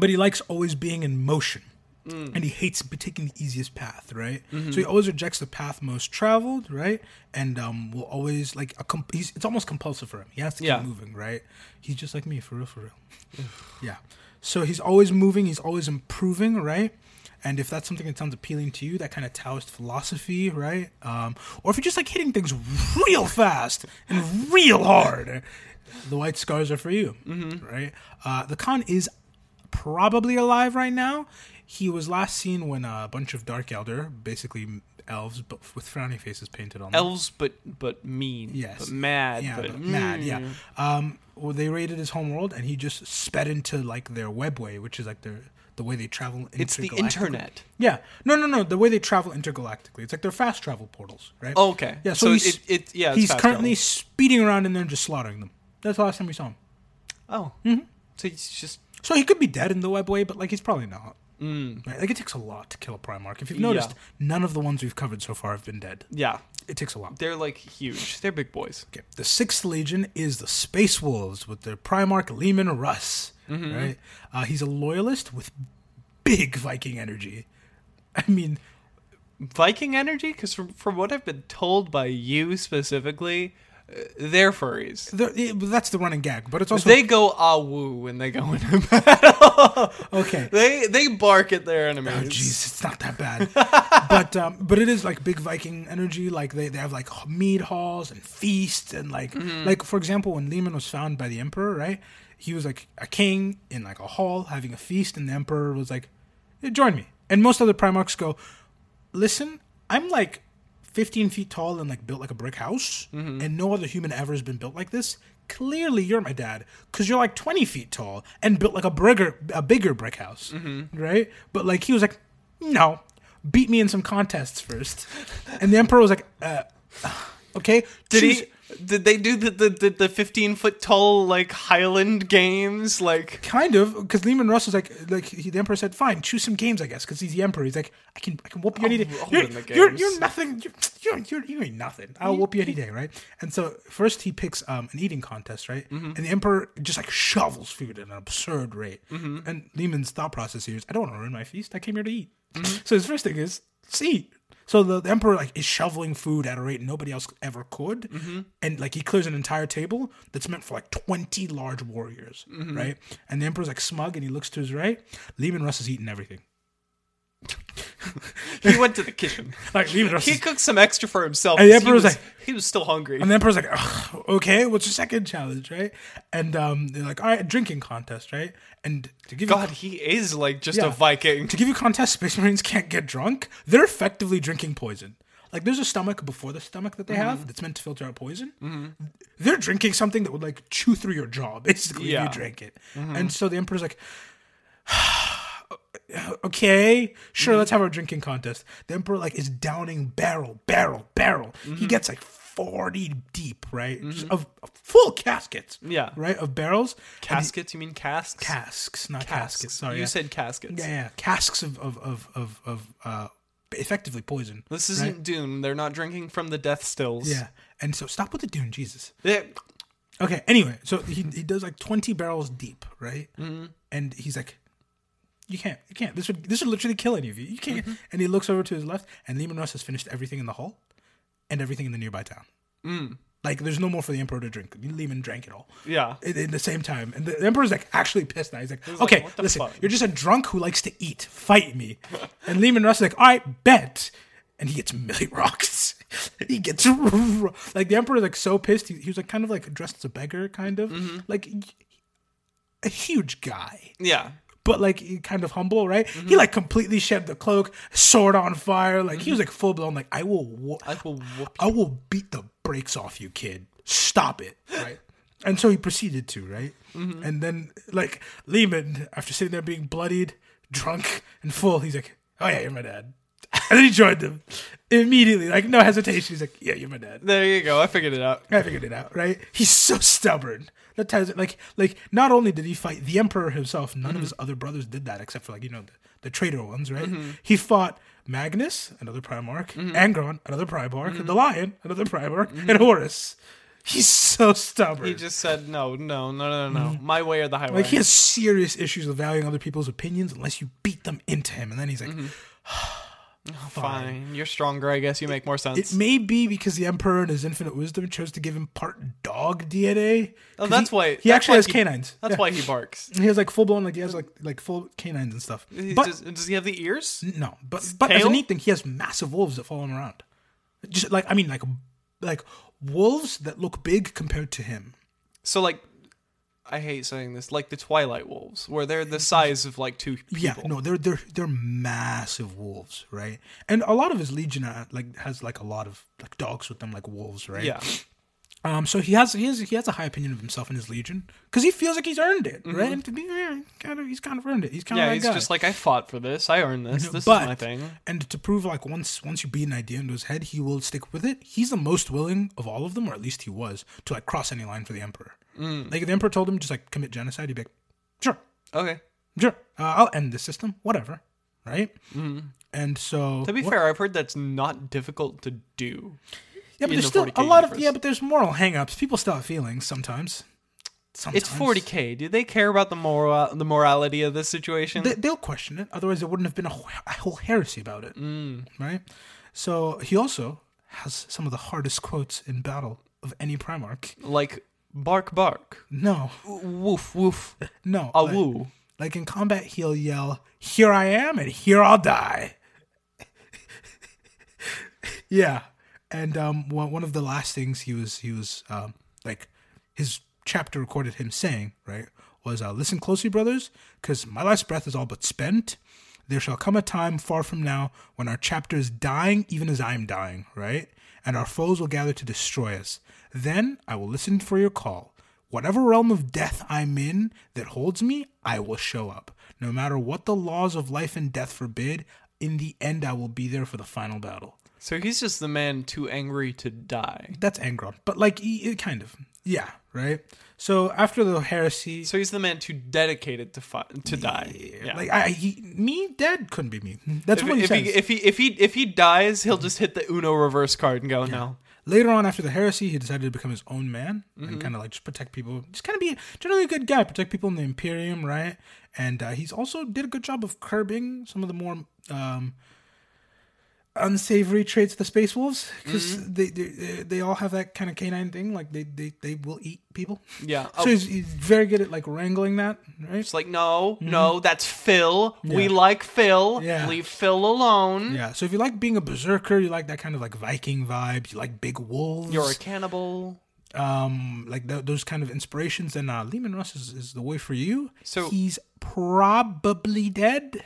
but he likes always being in motion. Mm. And he hates taking the easiest path, right? Mm-hmm. So he always rejects the path most traveled, right? And um, will always like a comp- he's it's almost compulsive for him. He has to keep Yeah. moving, right? He's just like me, for real, for real. yeah. So he's always moving. He's always improving, right? And if that's something that sounds appealing to you, that kind of Taoist philosophy, right? Um, or if you're just like hitting things real fast and real hard, the white scars are for you, right? Uh, the Khan is probably alive right now. He was last seen when a bunch of Dark Eldar, basically elves, but with frowny faces painted on them. elves, but but mean, Yes. but mad, yeah, but, but mad, mm. yeah. Um, well, they raided his homeworld, and he just sped into like their webway, which is like their the way they travel. It's the internet. Yeah, no, no, no. The way they travel intergalactically, it's like their fast travel portals, right? Oh, okay. yeah. So, So he's it- it- yeah, he's currently travel. speeding around in there and just slaughtering them. That's the last time we saw him. Oh, Mm-hmm. so he's just So he could be dead in the webway, but like he's probably not. Right? Like it takes a lot to kill a Primarch. If you've noticed, none of the ones we've covered so far have been dead. Yeah, It takes a lot. they're like huge. They're big boys. Okay. The sixth legion is the Space Wolves with their Primarch Leman Russ. Right? Uh, he's a loyalist with big Viking energy. I mean, Viking energy, because from, from what I've been told by you specifically, they're furries. the- it- that's the running gag. But it's also They go ah woo when they go into battle. okay. they they bark at their enemies. Oh jeez, it's not that bad. but um, but it is like big Viking energy. Like they, they have like mead halls and feasts and like like for example, when Leman was found by the emperor, right? He was like a king in like a hall having a feast, and the emperor was like, "Yeah, "Join me." And most other Primarchs go, "Listen, I'm like 15 feet tall and like built like a brick house, and no other human ever has been built like this." Clearly, you're my dad because you're like 20 feet tall and built like a bigger, a bigger brick house, right? But like he was like, no, beat me in some contests first. And the emperor was like, uh, okay. Did choose- he? Did they do the the, the, the fifteen foot tall like Highland games? Like Kind of, because Leman Russ was like, like he, the emperor said, "Fine, choose some games, I guess," because he's the emperor. He's like, "I can, I can whoop you any day. You're, you're, you're nothing. You're, you're, you're, ain't nothing. I'll whoop you any day, right?" And so first he picks um, an eating contest, right? Mm-hmm. And the emperor just like shovels food at an absurd rate. Mm-hmm. And Leman's thought process here is, "I don't want to ruin my feast. I came here to eat." Mm-hmm. So his first thing is, "Let's eat." So the, the emperor like is shoveling food at a rate nobody else ever could, Mm-hmm. and like he clears an entire table that's meant for like twenty large warriors, Mm-hmm. right? And the emperor's like smug, and he looks to his right. Leman Russ is eating everything. he went to the kitchen. Like Leman Russ, He cooked some extra for himself. And the he emperor's was, like- he was still hungry. and the emperor's like, "Ugh, okay, what's your second challenge, right? And um, they're like, all right, drinking contest, right? And to give God, you he is like just Yeah. a Viking. to give you contest, Space Marines can't get drunk. They're effectively drinking poison. Like there's a stomach before the stomach that they Mm-hmm. have that's meant to filter out poison. They're drinking something that would like chew through your jaw, basically, Yeah. if you drink it. And so the emperor's like, okay, sure, let's have our drinking contest. The emperor like is downing barrel, barrel, barrel. He gets like forty deep, right, Just of, of full caskets. Yeah. right of barrels, And he- Caskets? You mean casks? casks, not Casks. caskets. Sorry, you yeah. said caskets. Yeah, yeah, casks of of of of, of uh, effectively poison. This isn't Dune. They're not drinking from the death stills. Yeah, and so stop with the dune, Jesus. They- Okay, anyway, so he he does like twenty barrels deep, right? Mm-hmm. And he's like, "You can't, you can't. This would this would literally kill any of you. You can't." Mm-hmm. And he looks over to his left, and Leman Russ has finished everything in the hall, and everything in the nearby town. Mm. Like, there's no more for the emperor to drink. Leman drank it all. yeah. in, in the same time. And the emperor's like actually pissed now. He's like, like, okay, "What the listen, fuck?" you're just a drunk who likes to eat. Fight me. and Leman Russ is like, all right, bet. And he gets Millie rocks. he gets like the emperor is like so pissed. He, he was like kind of like dressed as a beggar, kind of Mm-hmm. like a huge guy. Yeah. But like kind of humble, right? Mm-hmm. He like completely shed the cloak, sword on fire. Like he was like full blown. Like I will, wo- I will I will beat the brakes off you, kid. Stop it. Right. And so he proceeded to, right? And then, like, Leman, after sitting there being bloodied, drunk, and full, he's like, Oh, yeah, you're my dad. And then he joined them immediately, like, no hesitation. He's like, Yeah, you're my dad. There you go. I figured it out. I figured it out, right? He's so stubborn. That tells it, like, like, not only did he fight the emperor himself, none of mm-hmm. his other brothers did that except for, like, you know, the, the traitor ones, right? Mm-hmm. He fought Magnus, another Primarch, mm-hmm. Angron, another Primarch, the Lion, another Primarch, and Horus. He's so stubborn. He just said no, no, no, no, no. My way or the highway. like he has serious issues with valuing other people's opinions unless you beat them into him, and then he's like, Oh, fine. You're stronger. I guess you make more sense. It may be because the Emperor in his infinite wisdom chose to give him part dog DNA. Oh, that's he, why- he that's actually why has he- canines. That's Yeah. why he barks. he has like full blown like he has like like full canines and stuff. He But does, does he have the ears? no, but but as a neat thing, he has massive wolves that follow him around. Just like I mean, like like wolves that look big compared to him. So like, I hate saying this, like the Twilight Wolves, where they're the size of like two people. Yeah, no, they're they're they're massive wolves, right? And a lot of his legion uh, like has like a lot of like dogs with them, like wolves, right? Yeah. Um, so he has he has he has a high opinion of himself and his legion because he feels like he's earned it, right? And to be yeah, kind of he's kind of earned it. He's kind Mm-hmm. Yeah, he's guy. just like I fought for this. I earned this. This but is my thing. and to prove like once once you beat an idea into his head, he will stick with it. He's the most willing of all of them, or at least he was, to like cross any line for the emperor. Mm. Like if the emperor told him just like commit genocide, he'd be like, sure, Okay. Sure, uh, I'll end the system, whatever, right? Mm-hmm. And so, To be what- fair, I've heard that's not difficult to do. yeah, but there's the still 40K a lot of yeah, but there's moral hangups. People still have feelings sometimes. Sometimes It's 40k. Do they care about the moral the morality of this situation? They, they'll question it. Otherwise, there wouldn't have been a, wh- a whole heresy about it, Mm. right? So he also has some of the hardest quotes in battle of any Primarch. like bark bark, No, woof woof, no. a like, woo. like in combat, he'll yell, "Here I am, and here I'll die." yeah, and um, one one of the last things he was he was um, like his chapter recorded him saying right was, uh, "Listen closely, brothers, because my last breath is all but spent. There shall come a time far from now when our chapter is dying, even as I am dying, right? And our foes will gather to destroy us. Then I will listen for your call." Whatever realm of death I'm in that holds me, I will show up. No matter what the laws of life and death forbid, in the end, I will be there for the final battle. So he's just the man too angry to die. That's Angron. But, like, he- kind of. Yeah, right? So, after the heresy. So he's the man too dedicated to fi- to die. Yeah. Like, I, he, me, dead couldn't be me. That's if, what he if says. he if he if he if he dies, he'll just hit the Uno reverse card and go no. Later on, after the heresy, he decided to become his own man Mm-hmm. and kind of like just protect people. Just kind of be generally a good guy, protect people in the Imperium, right? And uh, he's also did a good job of curbing some of the more um, unsavory traits of the Space Wolves because Mm-hmm. they, they they all have that kind of canine thing, like they they, they will eat people. Yeah. So Oh, he's, he's very good at like wrangling that, right? it's like no, no, that's Phil. We like Phil. Yeah. Leave Phil alone. Yeah. So if you like being a berserker, you like that kind of like Viking vibe. You like big wolves. You're a cannibal. um like th- those kind of inspirations and uh Leman Russ is, is the way for you So- he's probably dead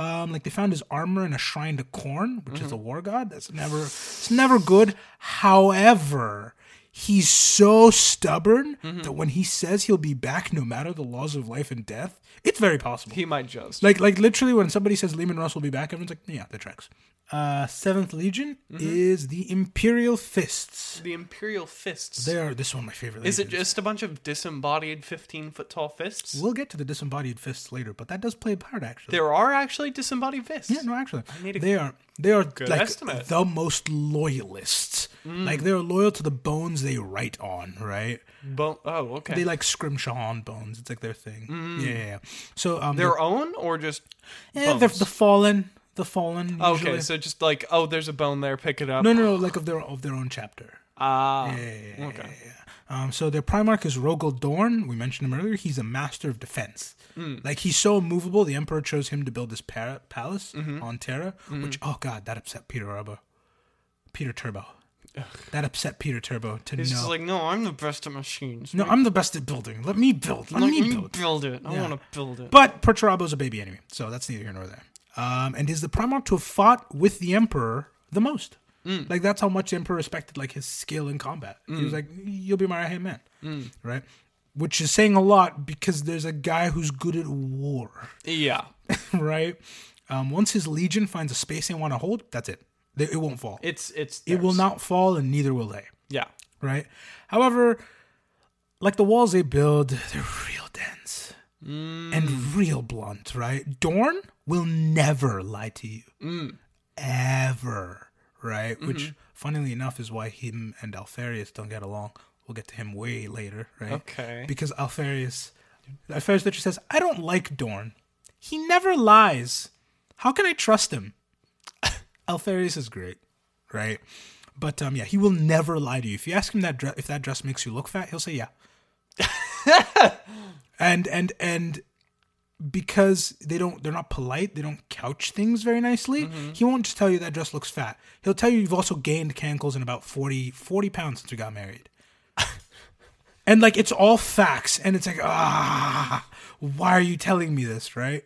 um like they found his armor in a shrine to Khorne which is a war god. That's never it's never good. However he's so stubborn that when he says he'll be back no matter the laws of life and death it's very possible. He might just. like like literally when somebody says Leman Russ will be back everyone's like yeah that tracks uh seventh legion is the imperial fists the Imperial fists. they are this one my favorite Is it just a bunch of disembodied fifteen foot tall fists? We'll get to the disembodied fists later, but that does play a part actually. There are actually disembodied fists. yeah, no, actually, they are they are like estimate. the most loyalists. Like they're loyal to the bones they write on, right? Bo- oh, okay. They like scrimshaw on bones. It's like their thing. Yeah, yeah, yeah. So um, Their own or just they're, yeah, they're bones? the fallen, the fallen. Usually. okay, so just like oh, there's a bone there, pick it up. no, no, no, like of their of their own chapter. Ah, Yeah, yeah, okay. Um, so their Primarch is Rogal Dorn. We mentioned him earlier. He's a master of defense. Hmm. Like he's so immovable. The Emperor chose him to build this para- palace Mm-hmm. on Terra, which oh god, that upset Perturabo. Peter Turbo. That upset Perturabo to He's know. just like, no, I'm the best at machines. no, I'm the best at building. Let me build. Let Let me me build. build it. I Yeah. want to build it. But Perturabo's a baby anyway, so that's neither here nor there. Um, and is the Primarch to have fought with the Emperor the most. Mm. Like that's how much the Emperor respected like his skill in combat. He was like, "You'll be my right hand man," Mm. right? Which is saying a lot because there's a guy who's good at war, yeah, right? Um, once his legion finds a space they want to hold, that's it. They, it won't fall. it's it's. it will not fall, and neither will they Yeah, right? However, like the walls they build, they're real dense and mm. real blunt, right? Dorn will never lie to you, mm. ever, right? Mm-hmm. Which, funnily enough, is why him and Alpharius don't get along. We'll get to him way later, right? Okay. Because Alpharius, Alpharius literally says, "I don't like Dorn. He never lies. How can I trust him?" Alpharius is great, right? But um, yeah, he will never lie to you. If you ask him that dre- if that dress makes you look fat, he'll say yeah. and and and because they don't they're not polite, they don't couch things very nicely. He won't just tell you that dress looks fat. He'll tell you you've also gained cankles in about 40, 40 pounds since we got married. and like it's all facts, and it's like ah, why are you telling me this, right?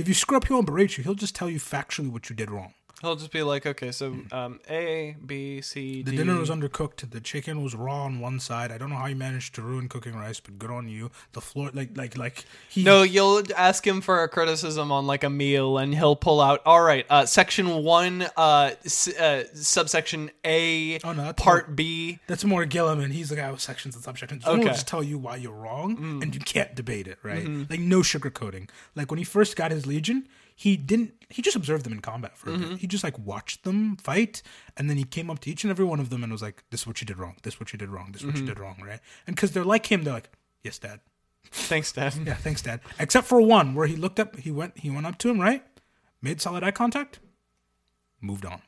If you screw up, he won't berate you. He'll just tell you factually what you did wrong. He'll just be like, okay, so um, A, B, C, The D. dinner was undercooked. The chicken was raw on one side. I don't know how you managed to ruin cooking rice, but good on you. The floor, like, like, like he. No, you'll ask him for a criticism on like a meal, and he'll pull out. All right, uh, section one, uh, s- uh, subsection A, Oh, no, that's part B. That's more Guilliman. He's the guy with sections and subsections. He'll Okay. Mm. just tell you why you're wrong, and you can't debate it, right? Like no sugarcoating. Like when he first got his legion, he didn't. He just observed them in combat for a Mm-hmm. bit. He just like watched them fight, and then he came up to each and every one of them and was like, "This is what you did wrong. This is what you did wrong. This is Mm-hmm. what you did wrong." Right? And because they're like him, they're like, "Yes, Dad. Thanks, Dad. Yeah, thanks, Dad." Except for one where he looked up. He went. He went up to him. Right? Made solid eye contact. Moved on.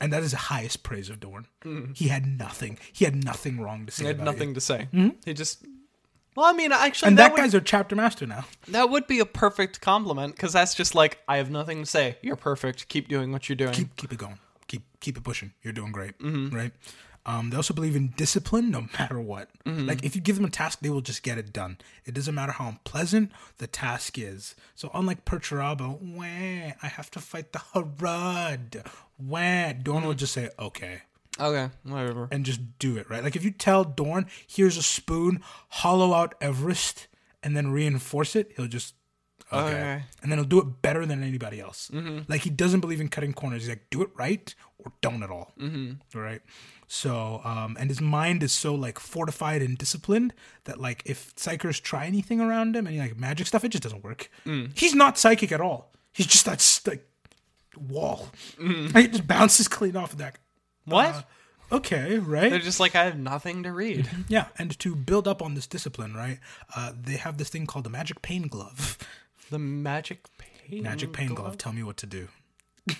And that is the highest praise of Dorn. He had nothing. He had nothing wrong to say. He had about you. nothing to say. He just. Well, I mean, actually, And that, that, would, guy's our chapter master now. that would be a perfect compliment because that's just like I have nothing to say. You're perfect. Keep doing what you're doing. Keep keep it going. Keep keep it pushing. You're doing great. Mm-hmm. Right. Um, they also believe in discipline no matter what. Mm-hmm. Like if you give them a task, they will just get it done. It doesn't matter how unpleasant the task is. So unlike Perturabo, wah, I have to fight the Hrud. Wah, Dorn mm-hmm. will just say, okay. Okay, whatever. and just do it, right? Like if you tell Dorn, here's a spoon, hollow out Everest, and then reinforce it, he'll just okay. Okay. And then he'll do it better than anybody else. Like he doesn't believe in cutting corners. He's like, do it right or don't at all. Mm-hmm. Right? So, um, and his mind is so like fortified and disciplined that like if psykers try anything around him, any like magic stuff, it just doesn't work. He's not psychic at all. He's just that like wall. And he just bounces clean off of that. What? Uh, okay, right? They're just like I have nothing to read. Yeah, and to build up on this discipline, right? Uh, they have this thing called the magic pain glove. The magic pain. Magic pain glove. Tell me what to do.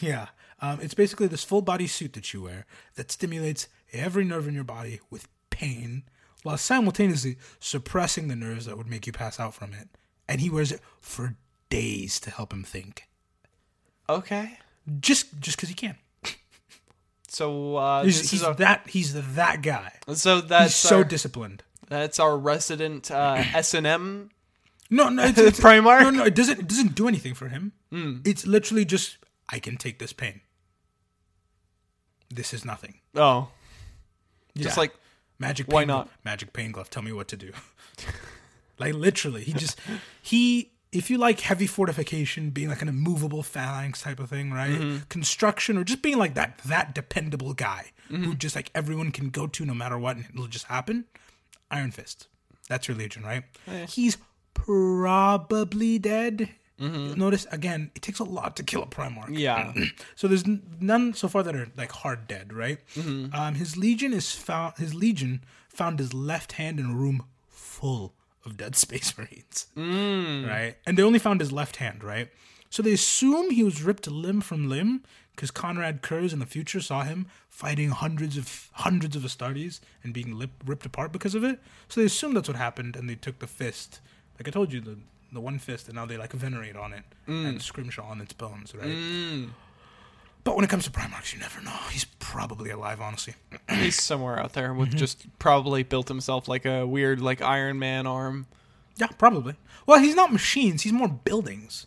yeah, um, it's basically this full body suit that you wear that stimulates every nerve in your body with pain, while simultaneously suppressing the nerves that would make you pass out from it. And he wears it for days to help him think, Okay. just just because he can. So uh, He's, he's our, that he's that guy. so that's He's so our, disciplined. that's our resident uh, S and M. No, no, it's, it's Primarch? No, no, it doesn't. It doesn't do anything for him. Hmm. It's literally just I can take this pain. This is nothing. Oh, just like magic. why pain not? Glove, magic pain glove. Tell me what to do. like literally, he just he. If you like heavy fortification, being like an immovable phalanx type of thing, right? Mm-hmm. Construction, or just being like that that dependable guy Mm-hmm. who just like everyone can go to no matter what, and it'll just happen. Iron Fist. That's your legion, right? He's probably dead. Notice again, it takes a lot to kill a Primarch. Mm-hmm. yeah. So there's none so far that are like hard dead, right? Um, his legion is found. His legion found his left hand in a room full of dead Space Marines, mm. right? And they only found his left hand, right? So they assume he was ripped limb from limb because Konrad Curze in the future saw him fighting hundreds of hundreds of Astartes and being lip, ripped apart because of it. So they assume that's what happened, and they took the fist, like I told you, the the one fist, and now they like venerate on it mm. and scrimshaw on its bones, right? Mm. But when it comes to Primarchs, you never know. He's probably alive, honestly. He's somewhere out there with Mm-hmm. just probably built himself like a weird like Iron Man arm. Yeah, probably. Well, he's not machines. He's more buildings.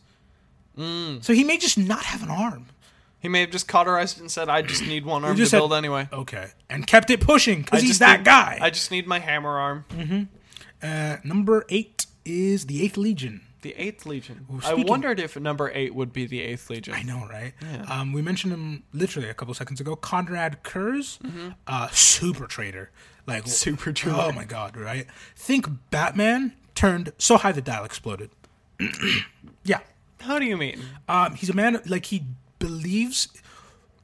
So he may just not have an arm. He may have just cauterized it and said, "I just need one arm to said- build anyway." Okay, and kept it pushing because he's that need- guy. I just need my hammer arm. uh, number eight is the Eighth Legion. The Eighth Legion. I speaking- wondered if number eight would be the Eighth Legion. I know, right? Um, we mentioned him literally a couple seconds ago. Konrad Curze, uh, super traitor, like Super traitor. Oh my god, right? Think Batman turned so high the dial exploded. yeah, How do you mean? Um, he's a man like he believes.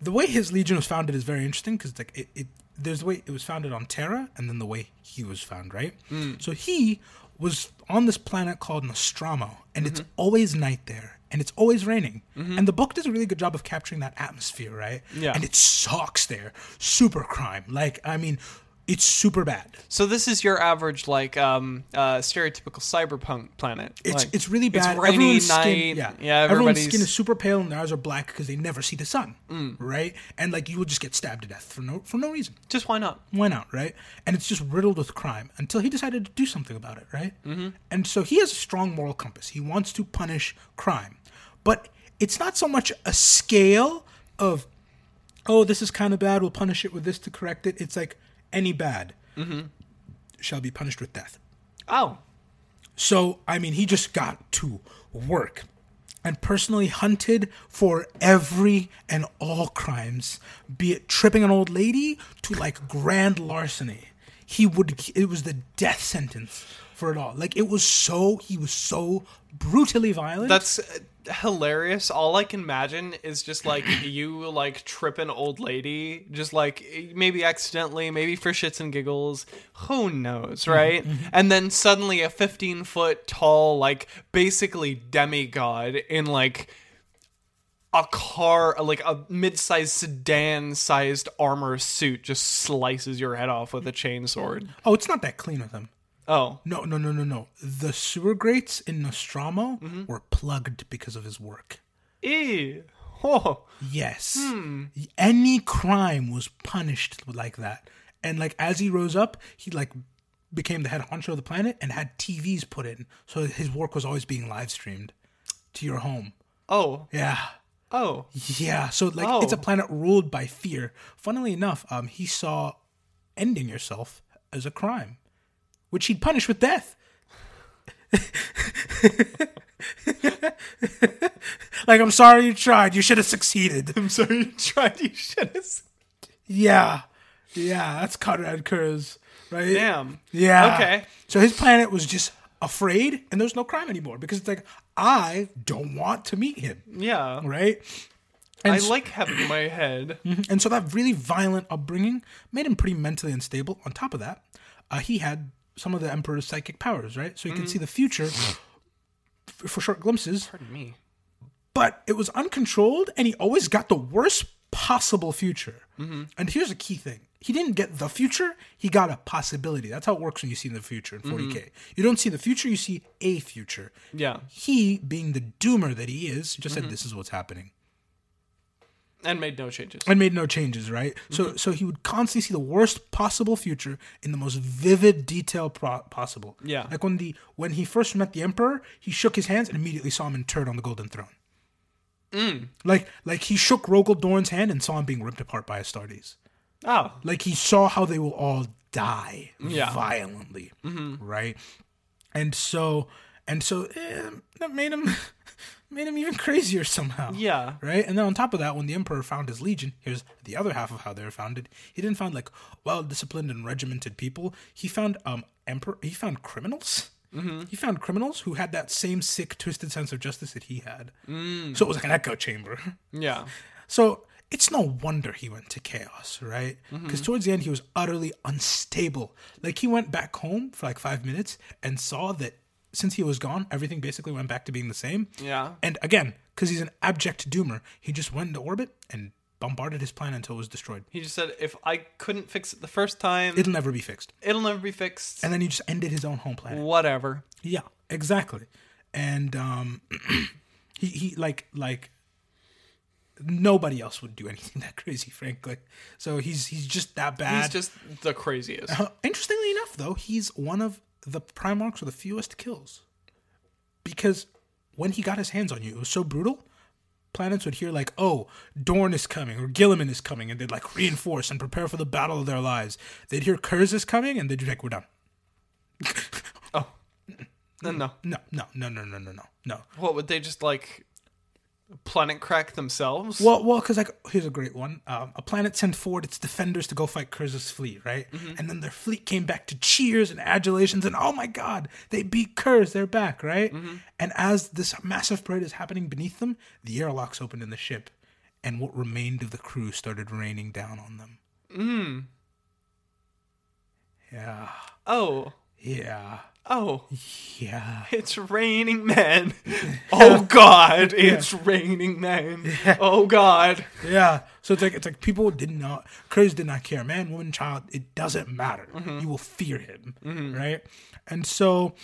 The way his legion was founded is very interesting because like it, it, there's the way it was founded on Terra, and then the way he was found, right? So he was on this planet called Nostramo, and it's mm-hmm. always night there, and it's always raining. Mm-hmm. And the book does a really good job of capturing that atmosphere, right? Yeah. And it sucks there, super crime. Like I mean, it's super bad. So this is your average like um uh stereotypical cyberpunk planet. It's Like, it's really bad. It's rainy everyone's night. skin, yeah, yeah. everyone's Everybody's skin is super pale and their eyes are black because they never see the sun, Mm. right? And like you will just get stabbed to death for no for no reason. just why not? Why not, right? And it's just riddled with crime until he decided to do something about it, right? Mm-hmm. And so he has a strong moral compass. He wants to punish crime, but it's not so much a scale of, oh, this is kind of bad. We'll punish it with this to correct it. It's like any bad mm-hmm. shall be punished with death. Oh, So, I mean, he just got to work and personally hunted for every and all crimes, be it tripping an old lady to like grand larceny. He would, it was the death sentence for it all. Like, it was so, he was so brutally violent. that's hilarious. All I can imagine is just like you like trip an old lady, just like maybe accidentally, maybe for shits and giggles. Who knows, mm-hmm, right? Mm-hmm. And then suddenly a 15 foot tall, like basically demigod in like a car, like a mid-sized sedan-sized armor suit, just slices your head off with a chainsword. oh, it's not that clean with him. Oh, No, no, no, no, no. The sewer grates in Nostramo were plugged because of his work. ew. Oh. Yes. Any crime was punished like that. And like as he rose up, he like became the head honcho of the planet and had TVs put in. So his work was always being live streamed to your home. Oh. Yeah. Oh. Yeah. So like it's a Oh. planet ruled by fear. Funnily enough, um he saw ending yourself as a crime, which he'd punish with death. like I'm sorry you tried. You should have succeeded. I'm sorry you tried. You should have. Yeah. Yeah, that's Konrad Curze, right? Damn. Yeah. Okay. So his planet was just afraid and there's no crime anymore because it's like I don't want to meet him, Yeah. right? And I like having my head. and so that really violent upbringing made him pretty mentally unstable. On top of that, uh, he had some of the Emperor's psychic powers, right? So he could mm-hmm. see the future for short glimpses, Pardon me. but it was uncontrolled and he always got the worst possible future. Mm-hmm. And here's a key thing. He didn't get the future, he got a possibility. That's how it works when you see the future in 40K. Mm-hmm. You don't see the future, you see a future. Yeah. He, being the doomer that he is, just said this is what's happening. And made no changes. and made no changes, right? So mm-hmm. so he would constantly see the worst possible future in the most vivid detail pro- possible. Yeah. Like when the when he first met the emperor, he shook his hands and immediately saw him interred on the golden throne. Mm. Like like he shook Rogel Dorn's hand and saw him being ripped apart by Astartes. Oh. Like he saw how they will all die Yeah. violently, mm-hmm. right? And so and so eh, that made him made him even crazier somehow. Yeah. Right? And then on top of that, when the emperor found his legion, here's the other half of how they were founded. He didn't find like well disciplined and regimented people. He found um emperor he found criminals. Mm-hmm. He found criminals who had that same sick, twisted sense of justice that he had. So it was like an echo chamber. Yeah. So it's no wonder he went to chaos, right? Because towards the end, he was utterly unstable. Like he went back home for like five minutes and saw that since he was gone, everything basically went back to being the same. Yeah. And again, because he's an abject doomer, he just went into orbit and bombarded his planet until it was destroyed. He just said, if I couldn't fix it the first time, It'll never be fixed. it'll never be fixed. And then he just ended his own home planet. Whatever. Yeah, exactly. And um, he he like like nobody else would do anything that crazy, frankly. So he's he's just that bad. He's just the craziest. Uh, interestingly enough, though, he's one of the Primarchs with the fewest kills. Because when he got his hands on you, it was so brutal. Planets would hear like, "Oh, Dorn is coming," or "Guilliman is coming," and they'd like reinforce and prepare for the battle of their lives. They'd hear Curze is coming, and they'd be like, "We're done." Oh. No, no. No, no, no, no, no, no, no, no. What would they just like planet crack themselves? Well, well, because like here's a great one. Um, a planet sent forward its defenders to go fight Curze's fleet, right? And then their fleet came back to cheers and adulations, and oh my god, they beat Curze, they're back, right? And as this massive parade is happening beneath them, the airlocks opened in the ship, and what remained of the crew started raining down on them. Mm. Yeah, Oh. yeah, Oh. yeah. It's raining men. Oh God, it's raining men. Oh God. Yeah. So it's like it's like people did not Curze did not care. Man, woman, child, it doesn't matter. Mm-hmm. You will fear him. Mm-hmm. Right? And so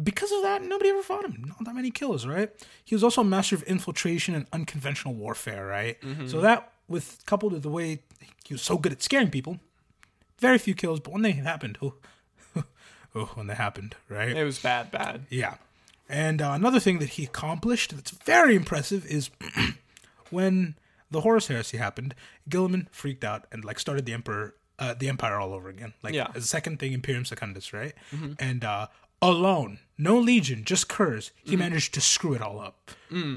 because of that, nobody ever fought him. Not that many kills, right? He was also a master of infiltration and unconventional warfare, right? Mm-hmm. So that with coupled with the way he was so good at scaring people, very few kills, but when they happened, oh, oh when that happened, right? It was bad, bad. Yeah. And uh, another thing that he accomplished that's very impressive is when the Horus Heresy happened, Guilliman freaked out and like started the Emperor, uh, the Empire all over again. Like Yeah. Mm-hmm. as a second thing, Imperium Secundus, right? And uh, alone, no legion, just Curze, he managed to screw it all up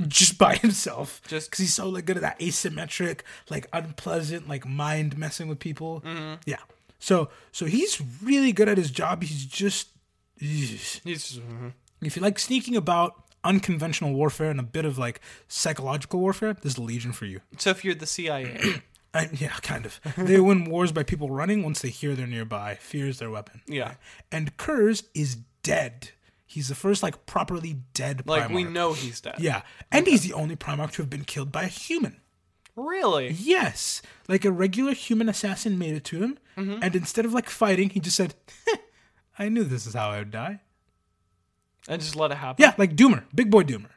just by himself. Mm. Just- because he's so like good at that asymmetric, like unpleasant, like mind messing with people. Mm-hmm. Yeah. So so he's really good at his job. He's just. He's mhm. If you like sneaking about, unconventional warfare, and a bit of like psychological warfare, this is the Legion for you. so if you're the CIA, I, yeah, kind of. they win wars by people running once they hear they're nearby. Fear is their weapon. Yeah. And Curze is dead. He's the first like properly dead Primarch. like we know he's dead. Yeah, and he's the only Primarch to have been killed by a human. Really? Yes, like a regular human assassin made it to him, Mm-hmm. and instead of like fighting, he just said, "I knew this is how I would die." And just let it happen. Yeah, like Doomer, big boy Doomer.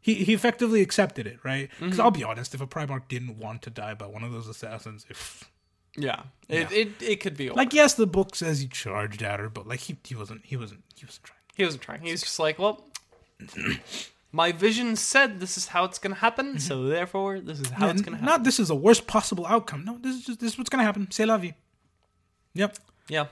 He he effectively accepted it, right? Because Mm-hmm. I'll be honest, if a Primarch didn't want to die by one of those assassins, if Yeah. It It, it could be over. like yes, the book says he charged at her, but like he he wasn't he wasn't he wasn't trying. He wasn't trying. He was just like, well, my vision said this is how it's gonna happen, mm-hmm. so therefore this is how it's gonna happen. not this is the worst possible outcome. No, this is just this is what's gonna happen. Say la vie. Yep. yeah.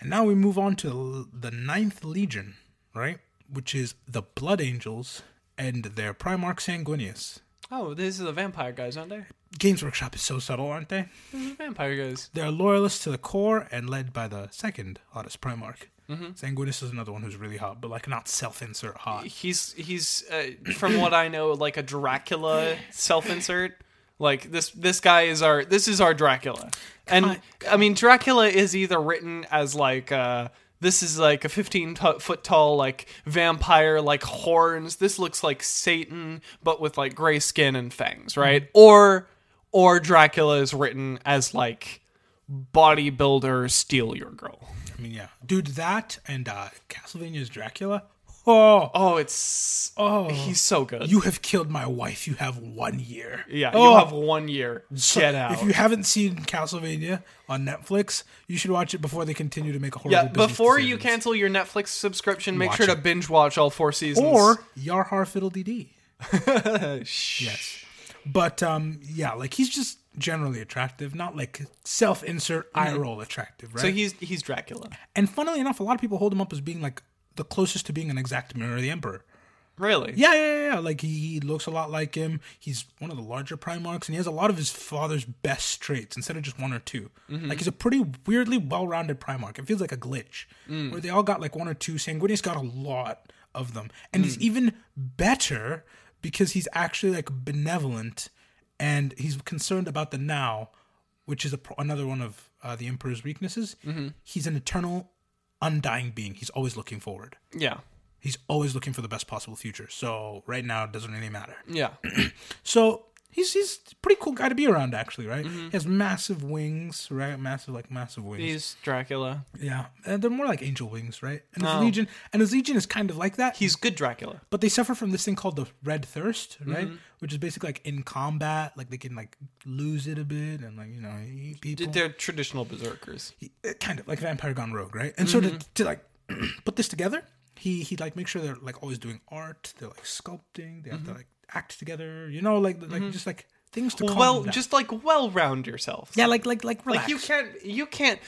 And now we move on to the Ninth Legion, right? Which is the Blood Angels and their Primarch Sanguinius. Oh, these are the vampire guys, aren't they? Games Workshop is so subtle, aren't they? These are the vampire guys. They're loyalists to the core and led by the second hottest Primarch. Sanguinius is another one who's really hot, but like not self-insert hot. He's he's uh, from what I know, like a Dracula self-insert. Like this this guy is our this is our Dracula, and I mean Dracula is either written as like. uh this is like a 15 t- foot tall like vampire like horns this looks like satan but with like gray skin and fangs right or or dracula is written as like bodybuilder steal your girl I mean, yeah, dude, that and uh, Castlevania's Dracula. Oh, oh it's oh, he's so good you have killed my wife. You have one year. yeah Oh. you have one year So, get out If you haven't seen Castlevania on Netflix, you should watch it before they continue to make a horrible. yeah before you cancel your netflix subscription make Watch sure to binge watch all four seasons or Yarhar Fiddle DD. Shh. Yes. But um, yeah, like he's just generally attractive, not like self-insert mm-hmm. eye roll attractive, right? so he's he's dracula and funnily enough, a lot of people hold him up as being like the closest to being an exact mirror of the Emperor. really Yeah, yeah, yeah. Like he, he looks a lot like him. He's one of the larger Primarchs, and he has a lot of his father's best traits instead of just one or 2 mm-hmm. Like he's a pretty weirdly well-rounded Primarch. It feels like a glitch, mm. where they all got like one or two. Sanguinius got a lot of them, and he's mm. even better because he's actually like benevolent, and he's concerned about the now, which is a, another one of uh, the Emperor's weaknesses. He's an eternal, undying being. He's always looking forward. yeah He's always looking for the best possible future. So right now it doesn't really matter. yeah So he's he's a pretty cool guy to be around actually, right? Mm-hmm. He has massive wings, right? Massive like massive wings. he's dracula yeah. And they're more like angel wings, right? And his Oh. legion and his legion is kind of like that. he's good dracula but they suffer from this thing called the red thirst, right? Mm-hmm. Which is basically like in combat, like they can like lose it a bit and like, you know, eat people. they're traditional berserkers He- uh, kind of like Vampire Gone Rogue, right? And so Mm-hmm. to, to like put this together, he he like make sure they're like always doing art. They're like sculpting. They have to like act together. You know, like like just like things to Mm-hmm. well just like well round yourself yeah, like like like relax. like you can't you can't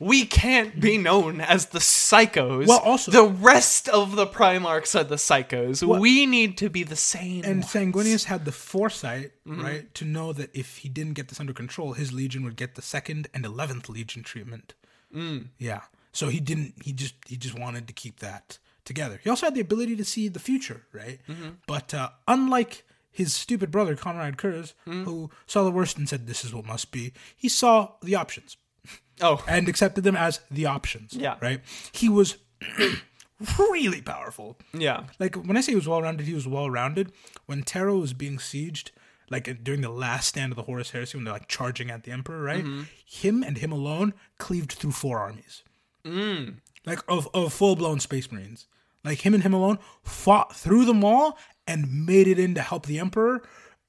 we can't be known as the psychos. Well, also- the rest of the Primarchs are the psychos. we need to be the same. And ones. Sanguinius had the foresight, Mm-hmm. right, to know that if he didn't get this under control, his legion would get the second and eleventh legion treatment. Mm. Yeah. So he didn't. He just he just wanted to keep that together. He also had the ability to see the future, right? Mm-hmm. But uh, unlike his stupid brother Konrad Curze, Mm-hmm. who saw the worst and said, "This is what must be," he saw the options oh, and accepted them as the options. Yeah. Right. He was really powerful. yeah. Like when I say he was well rounded, he was well rounded. When Terra was being sieged, like during the last stand of the Horus Heresy, when they're like charging at the Emperor, right? Him and him alone cleaved through four armies, mm. like of of full blown Space Marines. Like him and him alone fought through them all and made it in to help the Emperor,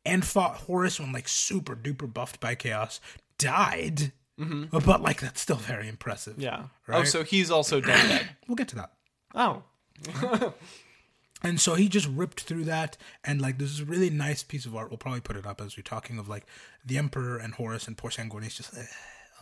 and fought Horus when like super duper buffed by Chaos, died. But like that's still very impressive. Yeah. Oh, Right. so he's also dead. We'll get to that. Oh. And so he just ripped through that, and like this is a really nice piece of art. We'll probably put it up as we're talking of like the Emperor and Horus and poor Sanguinius just eh,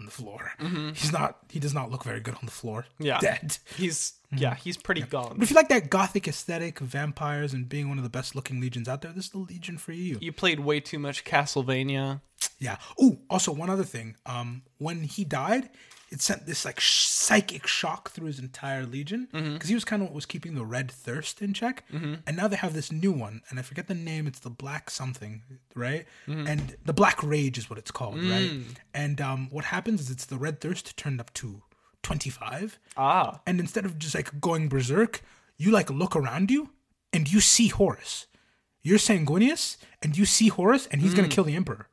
on the floor. He's not. He does not look very good on the floor. Mm-hmm. Yeah. dead. He's yeah, he's pretty gone. But if you like that gothic aesthetic, vampires, and being one of the best looking legions out there, this is the legion for you. You played way too much Castlevania. Yeah. Oh, also one other thing. Um, when he died, it sent this like sh- psychic shock through his entire legion mm-hmm. because he was kind of what was keeping the red thirst in check. Mm-hmm. And now they have this new one, and I forget the name. It's the black something, right? Mm-hmm. And the black rage is what it's called, right? Mm. And um, what happens is it's the red thirst turned up to twenty five. Ah. And instead of just like going berserk, you like look around you and you see Horus. You're Sanguinius and you see Horus and he's gonna mm. kill the Emperor.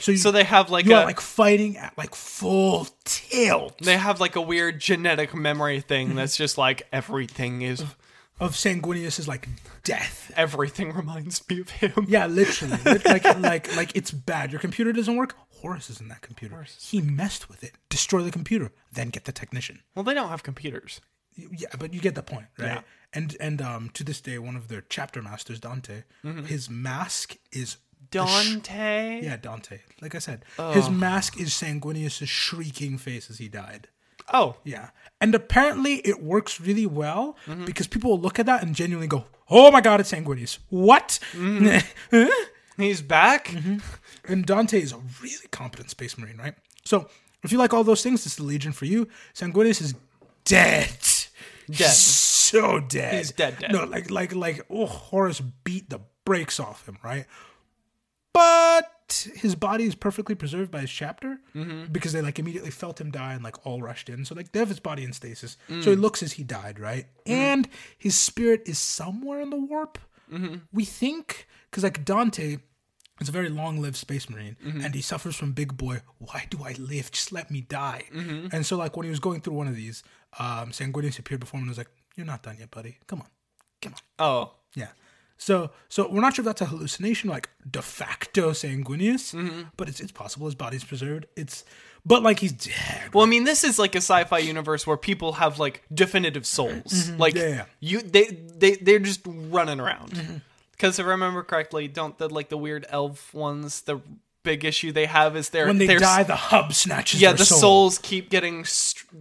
So you, So they have like you a are like fighting at like full tilt they have like a weird genetic memory thing that's just like everything is of Sanguinius is like death. everything reminds me of him. Yeah, literally. Like like like it's bad. Your computer doesn't work. Horus is in that computer. He messed with it. Destroy the computer, then get the technician. Well, they don't have computers. yeah but you get the point right Yeah. and and um to this day one of their chapter masters dante his mask is the sh- Dante. yeah dante like i said his mask is sanguinius' shrieking face as he died Oh, yeah and apparently it works really well mm-hmm. because people will look at that and genuinely go oh my god it's sanguinius what mm-hmm. he's back. Mm-hmm. and Dante is a really competent space marine, right? So if you like all those things, this is the Legion for you. Sanguinius is dead. Dead. So dead. He's dead, dead. No, like like like oh Horus beat the brakes off him, right? But his body is perfectly preserved by his chapter Mm-hmm. because they like immediately felt him die and like all rushed in. So like they have his body in stasis. Mm. So he looks as he died, right? And his spirit is somewhere in the warp. Mm-hmm. We think because like Dante is a very long-lived space marine, Mm-hmm. and he suffers from big boy. Why do I live? Just let me die. Mm-hmm. And so like when he was going through one of these, um, Sanguinius appeared before him and was like, "You're not done yet, buddy. Come on, come on." Oh, Yeah. So so we're not sure if that's a hallucination, like de facto Sanguinius, Mm-hmm. but it's it's possible his body's preserved. It's but like he's dead. well, I mean, this is like a sci-fi universe where people have like definitive souls. Like Mm-hmm. Yeah, yeah. you, they, they, they're just running around. Because if I remember correctly, don't the like the weird elf ones? The big issue they have is their when they their die, the hub snatches. Yeah, the soul. souls keep getting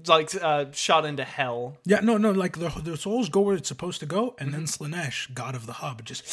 like uh, shot into hell. Yeah, no, no, like the the souls go where it's supposed to go, and then Mm-hmm. Slaanesh, god of the hub, just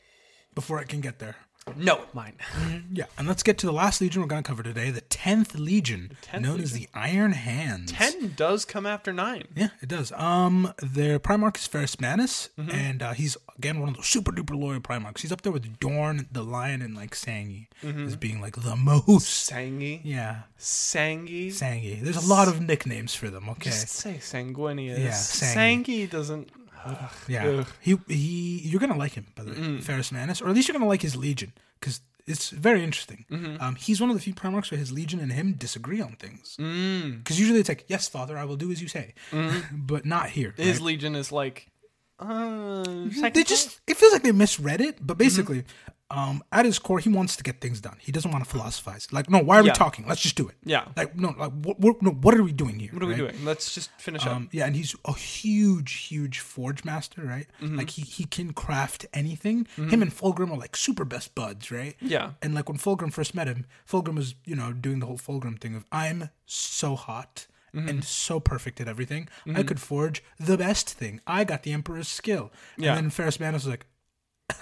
before it can get there. No, mine. Yeah, and let's get to the last legion we're going to cover today, the tenth legion, 10th known as the Iron Hands. Ten does come after nine. Yeah, it does. Um, their Primarch is Ferrus Manus, Mm-hmm. and uh, he's again one of those super duper loyal Primarchs. He's up there with Dorn, the Lion, and like Sangi Mm-hmm. as being like the most. Sangi, Yeah, Sangi. Sangi. There's a lot of nicknames for them. Okay. Just say Sanguinius. Yeah, Sangi. Sangi doesn't. Ugh, Yeah, ugh. he he. You're gonna like him by the way, Mm. Ferrus Manus, or at least you're gonna like his Legion because it's very interesting. Mm-hmm. Um, he's one of the few Primarchs where his Legion and him disagree on things. Because Mm. usually it's like, yes, Father, I will do as you say, but not here. His right? legion is like. Uh, they just it feels like they misread it, Mm-hmm. but basically, um, at his core, he wants to get things done. He doesn't want to philosophize. Like, no, why are we talking? Let's just do it. Yeah. Like, no, like, what, what, no, what are we doing here? What are we doing? Let's just finish up. Um, yeah, and he's a huge, huge forge master, right? Mm-hmm. Like he he can craft anything. Him and Fulgrim are like super best buds, right? Yeah. And like when Fulgrim first met him, Fulgrim was you know doing the whole Fulgrim thing of I'm so hot Mm-hmm. and so perfect at everything. I could forge the best thing. I got the Emperor's skill. Yeah. And then Ferrus Manus was like,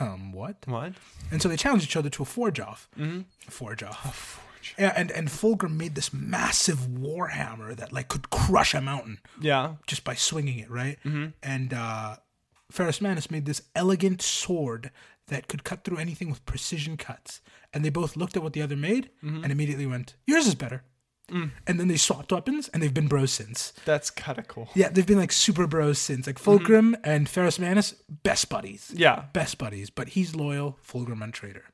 um, what? What? And so they challenged each other to a forge off. Mm-hmm. Forge off. Yeah, and and Fulgrim made this massive warhammer that like could crush a mountain Yeah. just by swinging it, right? And uh, Ferrus Manus made this elegant sword that could cut through anything with precision cuts. And they both looked at what the other made and immediately went, "Yours is better." And then they swapped weapons, and they've been bros since. That's kind of cool. Yeah, they've been like super bros since. Like Fulgrim and Ferrus Manus, best buddies. Yeah. best buddies. But he's loyal, Fulgrim and traitor,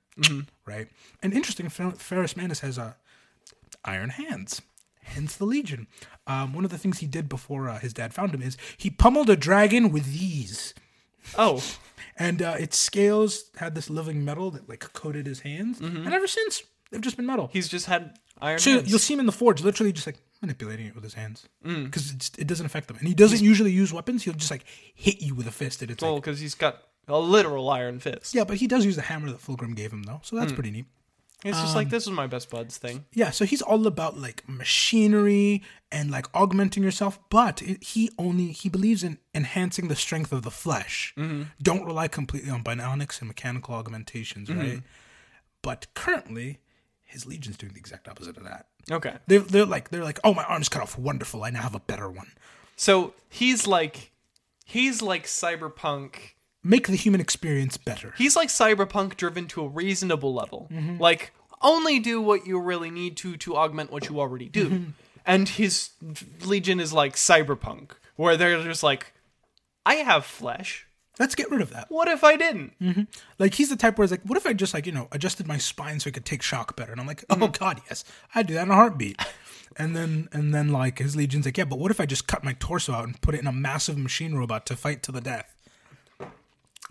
right? And interesting, Fer- Ferrus Manus has uh, iron hands. Hence the Legion. Um, one of the things he did before uh, his dad found him is he pummeled a dragon with these, Oh, and uh, its scales had this living metal that like coated his hands. And ever since, They've just been metal. He's just had iron So hands. you'll see him in the forge, literally just like manipulating it with his hands mm. because it doesn't affect them. And he doesn't usually use weapons. He'll just like hit you with a fist. And it's well, like, because he's got a literal iron fist. yeah, but he does use the hammer that Fulgrim gave him though, so that's mm. pretty neat. It's just like um, this is my best buds thing. Yeah, so he's all about like machinery and like augmenting yourself, but it, he only he believes in enhancing the strength of the flesh. Mm-hmm. Don't rely completely on bionics and mechanical augmentations, mm-hmm. right? But currently, his legion's doing the exact opposite of that. Okay. They're, they're like they're like, oh, my arm's cut off. Wonderful. I now have a better one. So he's like he's like cyberpunk Make the human experience better. he's like cyberpunk driven to a reasonable level. Mm-hmm. Like only do what you really need to to augment what you already do. Mm-hmm. And his legion is like cyberpunk where they're just like I have flesh. Let's get rid of that. What if I didn't? Mm-hmm. Like he's the type where it's like, what if I just like you know adjusted my spine so I could take shock better? And I'm like, oh mm-hmm. god, yes, I'd do that in a heartbeat. and then and then like his legion's like, yeah, but what if I just cut my torso out and put it in a massive machine robot to fight to the death?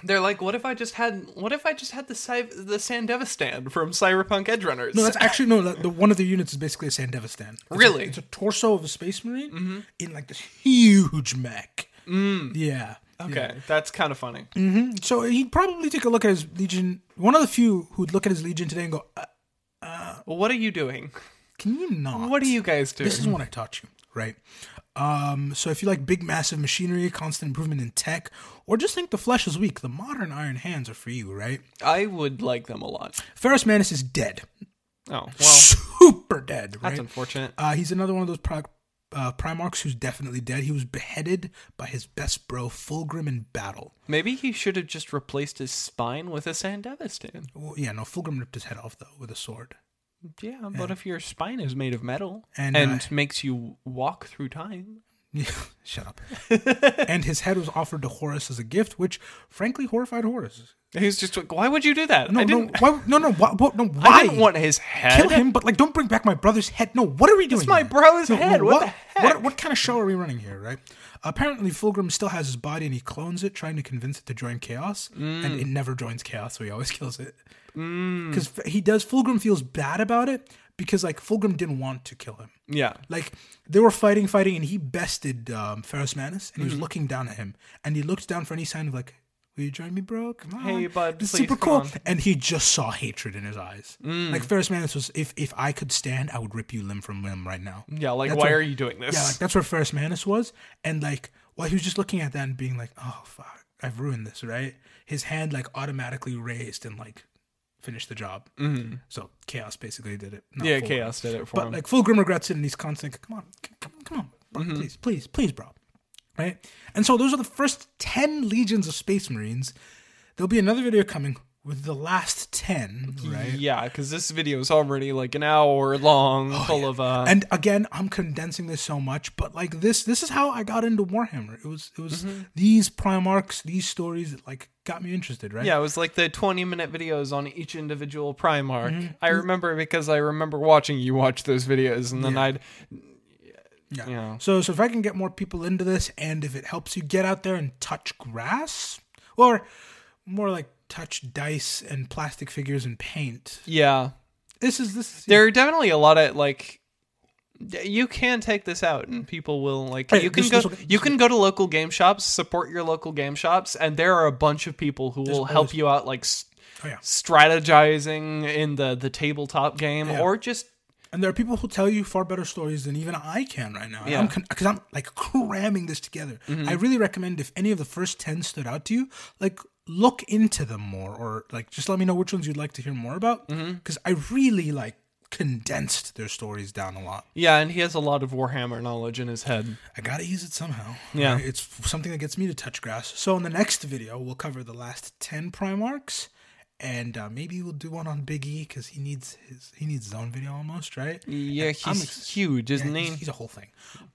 They're like, what if I just had what if I just had the Cy- the Sandevistan from Cyberpunk Edge Runners? No, that's actually no. The, the one of the units is basically a Sandevistan. It's a- Really? it's a torso of a space marine mm-hmm. in like this huge mech. Mm. Yeah. Okay, that's kind of funny. So he'd probably take a look at his legion. One of the few who'd look at his legion today and go, uh, Well, what are you doing? "Can you not?" What are you guys doing? This is what I taught you, right? Um, so if you like big, massive machinery, constant improvement in tech, or just think the flesh is weak, the modern Iron Hands are for you, right? I would like them a lot. Ferrus Manus is dead, Oh, well, super dead, right? that's unfortunate. Uh, he's another one of those pro- uh, Primarchs who's definitely dead. He was beheaded by his best bro Fulgrim in battle. Maybe he should have just replaced his spine with a Sandevistan. Well, yeah, no, Fulgrim ripped his head off though with a sword. Yeah, but if your spine is made of metal And, and, uh, makes you walk through time, shut up. and his head was offered to Horus as a gift, which frankly horrified Horus. he's just like, why would you do that? No, I no, why, no, no, why, what, no, why? I didn't want his head. kill him, but like, don't bring back my brother's head. No, what are we doing? It's my bro's No, head. no, What the heck? What, what kind of show are we running here, right? Apparently, Fulgrim still has his body and he clones it, trying to convince it to join Chaos, and Mm. it never joins Chaos, so he always kills it. Because he does. Fulgrim feels bad about it because like Fulgrim didn't want to kill him. Yeah. Like they were fighting, fighting, and he bested um, Ferrus Manus, and he Mm-hmm. was looking down at him, and he looked down for any sign of like, "Will you join me, bro? Come on, Hey, bud, It's please, super cool." on. Mm. And he just saw hatred in his eyes. Like Ferrus Manus was, if if I could stand, I would rip you limb from limb right now. Yeah, like, That's why what- are you doing this? Yeah, like that's where Ferrus Manus was, and like while he was just looking at that and being like, "Oh fuck, I've ruined this," right? His hand like automatically raised and like finished the job. Mm-hmm. So chaos basically did it. yeah, Fulgrim. Chaos did it for But him. like Fulgrim regrets it, and he's constantly, like, come on, come, come on, bro, Mm-hmm. please, please, please, bro. Right? And so those are the first 10 legions of Space Marines. There'll be another video coming with the last 10, right? Yeah, because this video is already like an hour long, full of uh. Oh, And again, I'm condensing this so much, but like this, this is how I got into Warhammer. It was, it was Mm-hmm. these Primarchs, these stories that like got me interested, right? yeah, it was like the 20 minute videos on each individual Primarch. Mm-hmm. I remember because I remember watching you watch those videos, and then Yeah. I'd. Yeah. Yeah. So, so if I can get more people into this, and if it helps you get out there and touch grass, or more like touch dice and plastic figures and paint, Yeah. this is this. Is, There are definitely a lot of like. You can take this out, and people will like. You can this- go. this will- you can go to local game shops, support your local game shops, and there are a bunch of people who will help you out, like s- Oh, yeah. strategizing in the the tabletop game, Yeah. or just And there are people who tell you far better stories than even I can right now. Yeah. Mm-hmm. Because I'm, like cramming this together. I really recommend if any of the first 10 stood out to you, like look into them more or like just let me know which ones you'd like to hear more about. Mm-hmm. Because I really like condensed their stories down a lot. yeah, and he has a lot of Warhammer knowledge in his head. I gotta use it somehow. Yeah. right? It's something that gets me to touch grass. So in the next video, we'll cover the last 10 Primarchs. And uh, maybe we'll do one on Big E because he needs his he needs his own video almost, right? Yeah, And he's ex- huge, isn't Yeah, he? he's, he's a whole thing.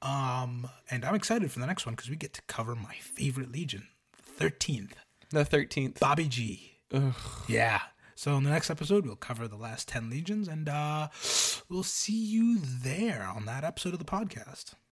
Um, and I'm excited for the next one because we get to cover my favorite Legion, thirteenth, the thirteenth. Bobby G. Yeah. So in the next episode, we'll cover the last ten legions, and uh, we'll see you there on that episode of the podcast.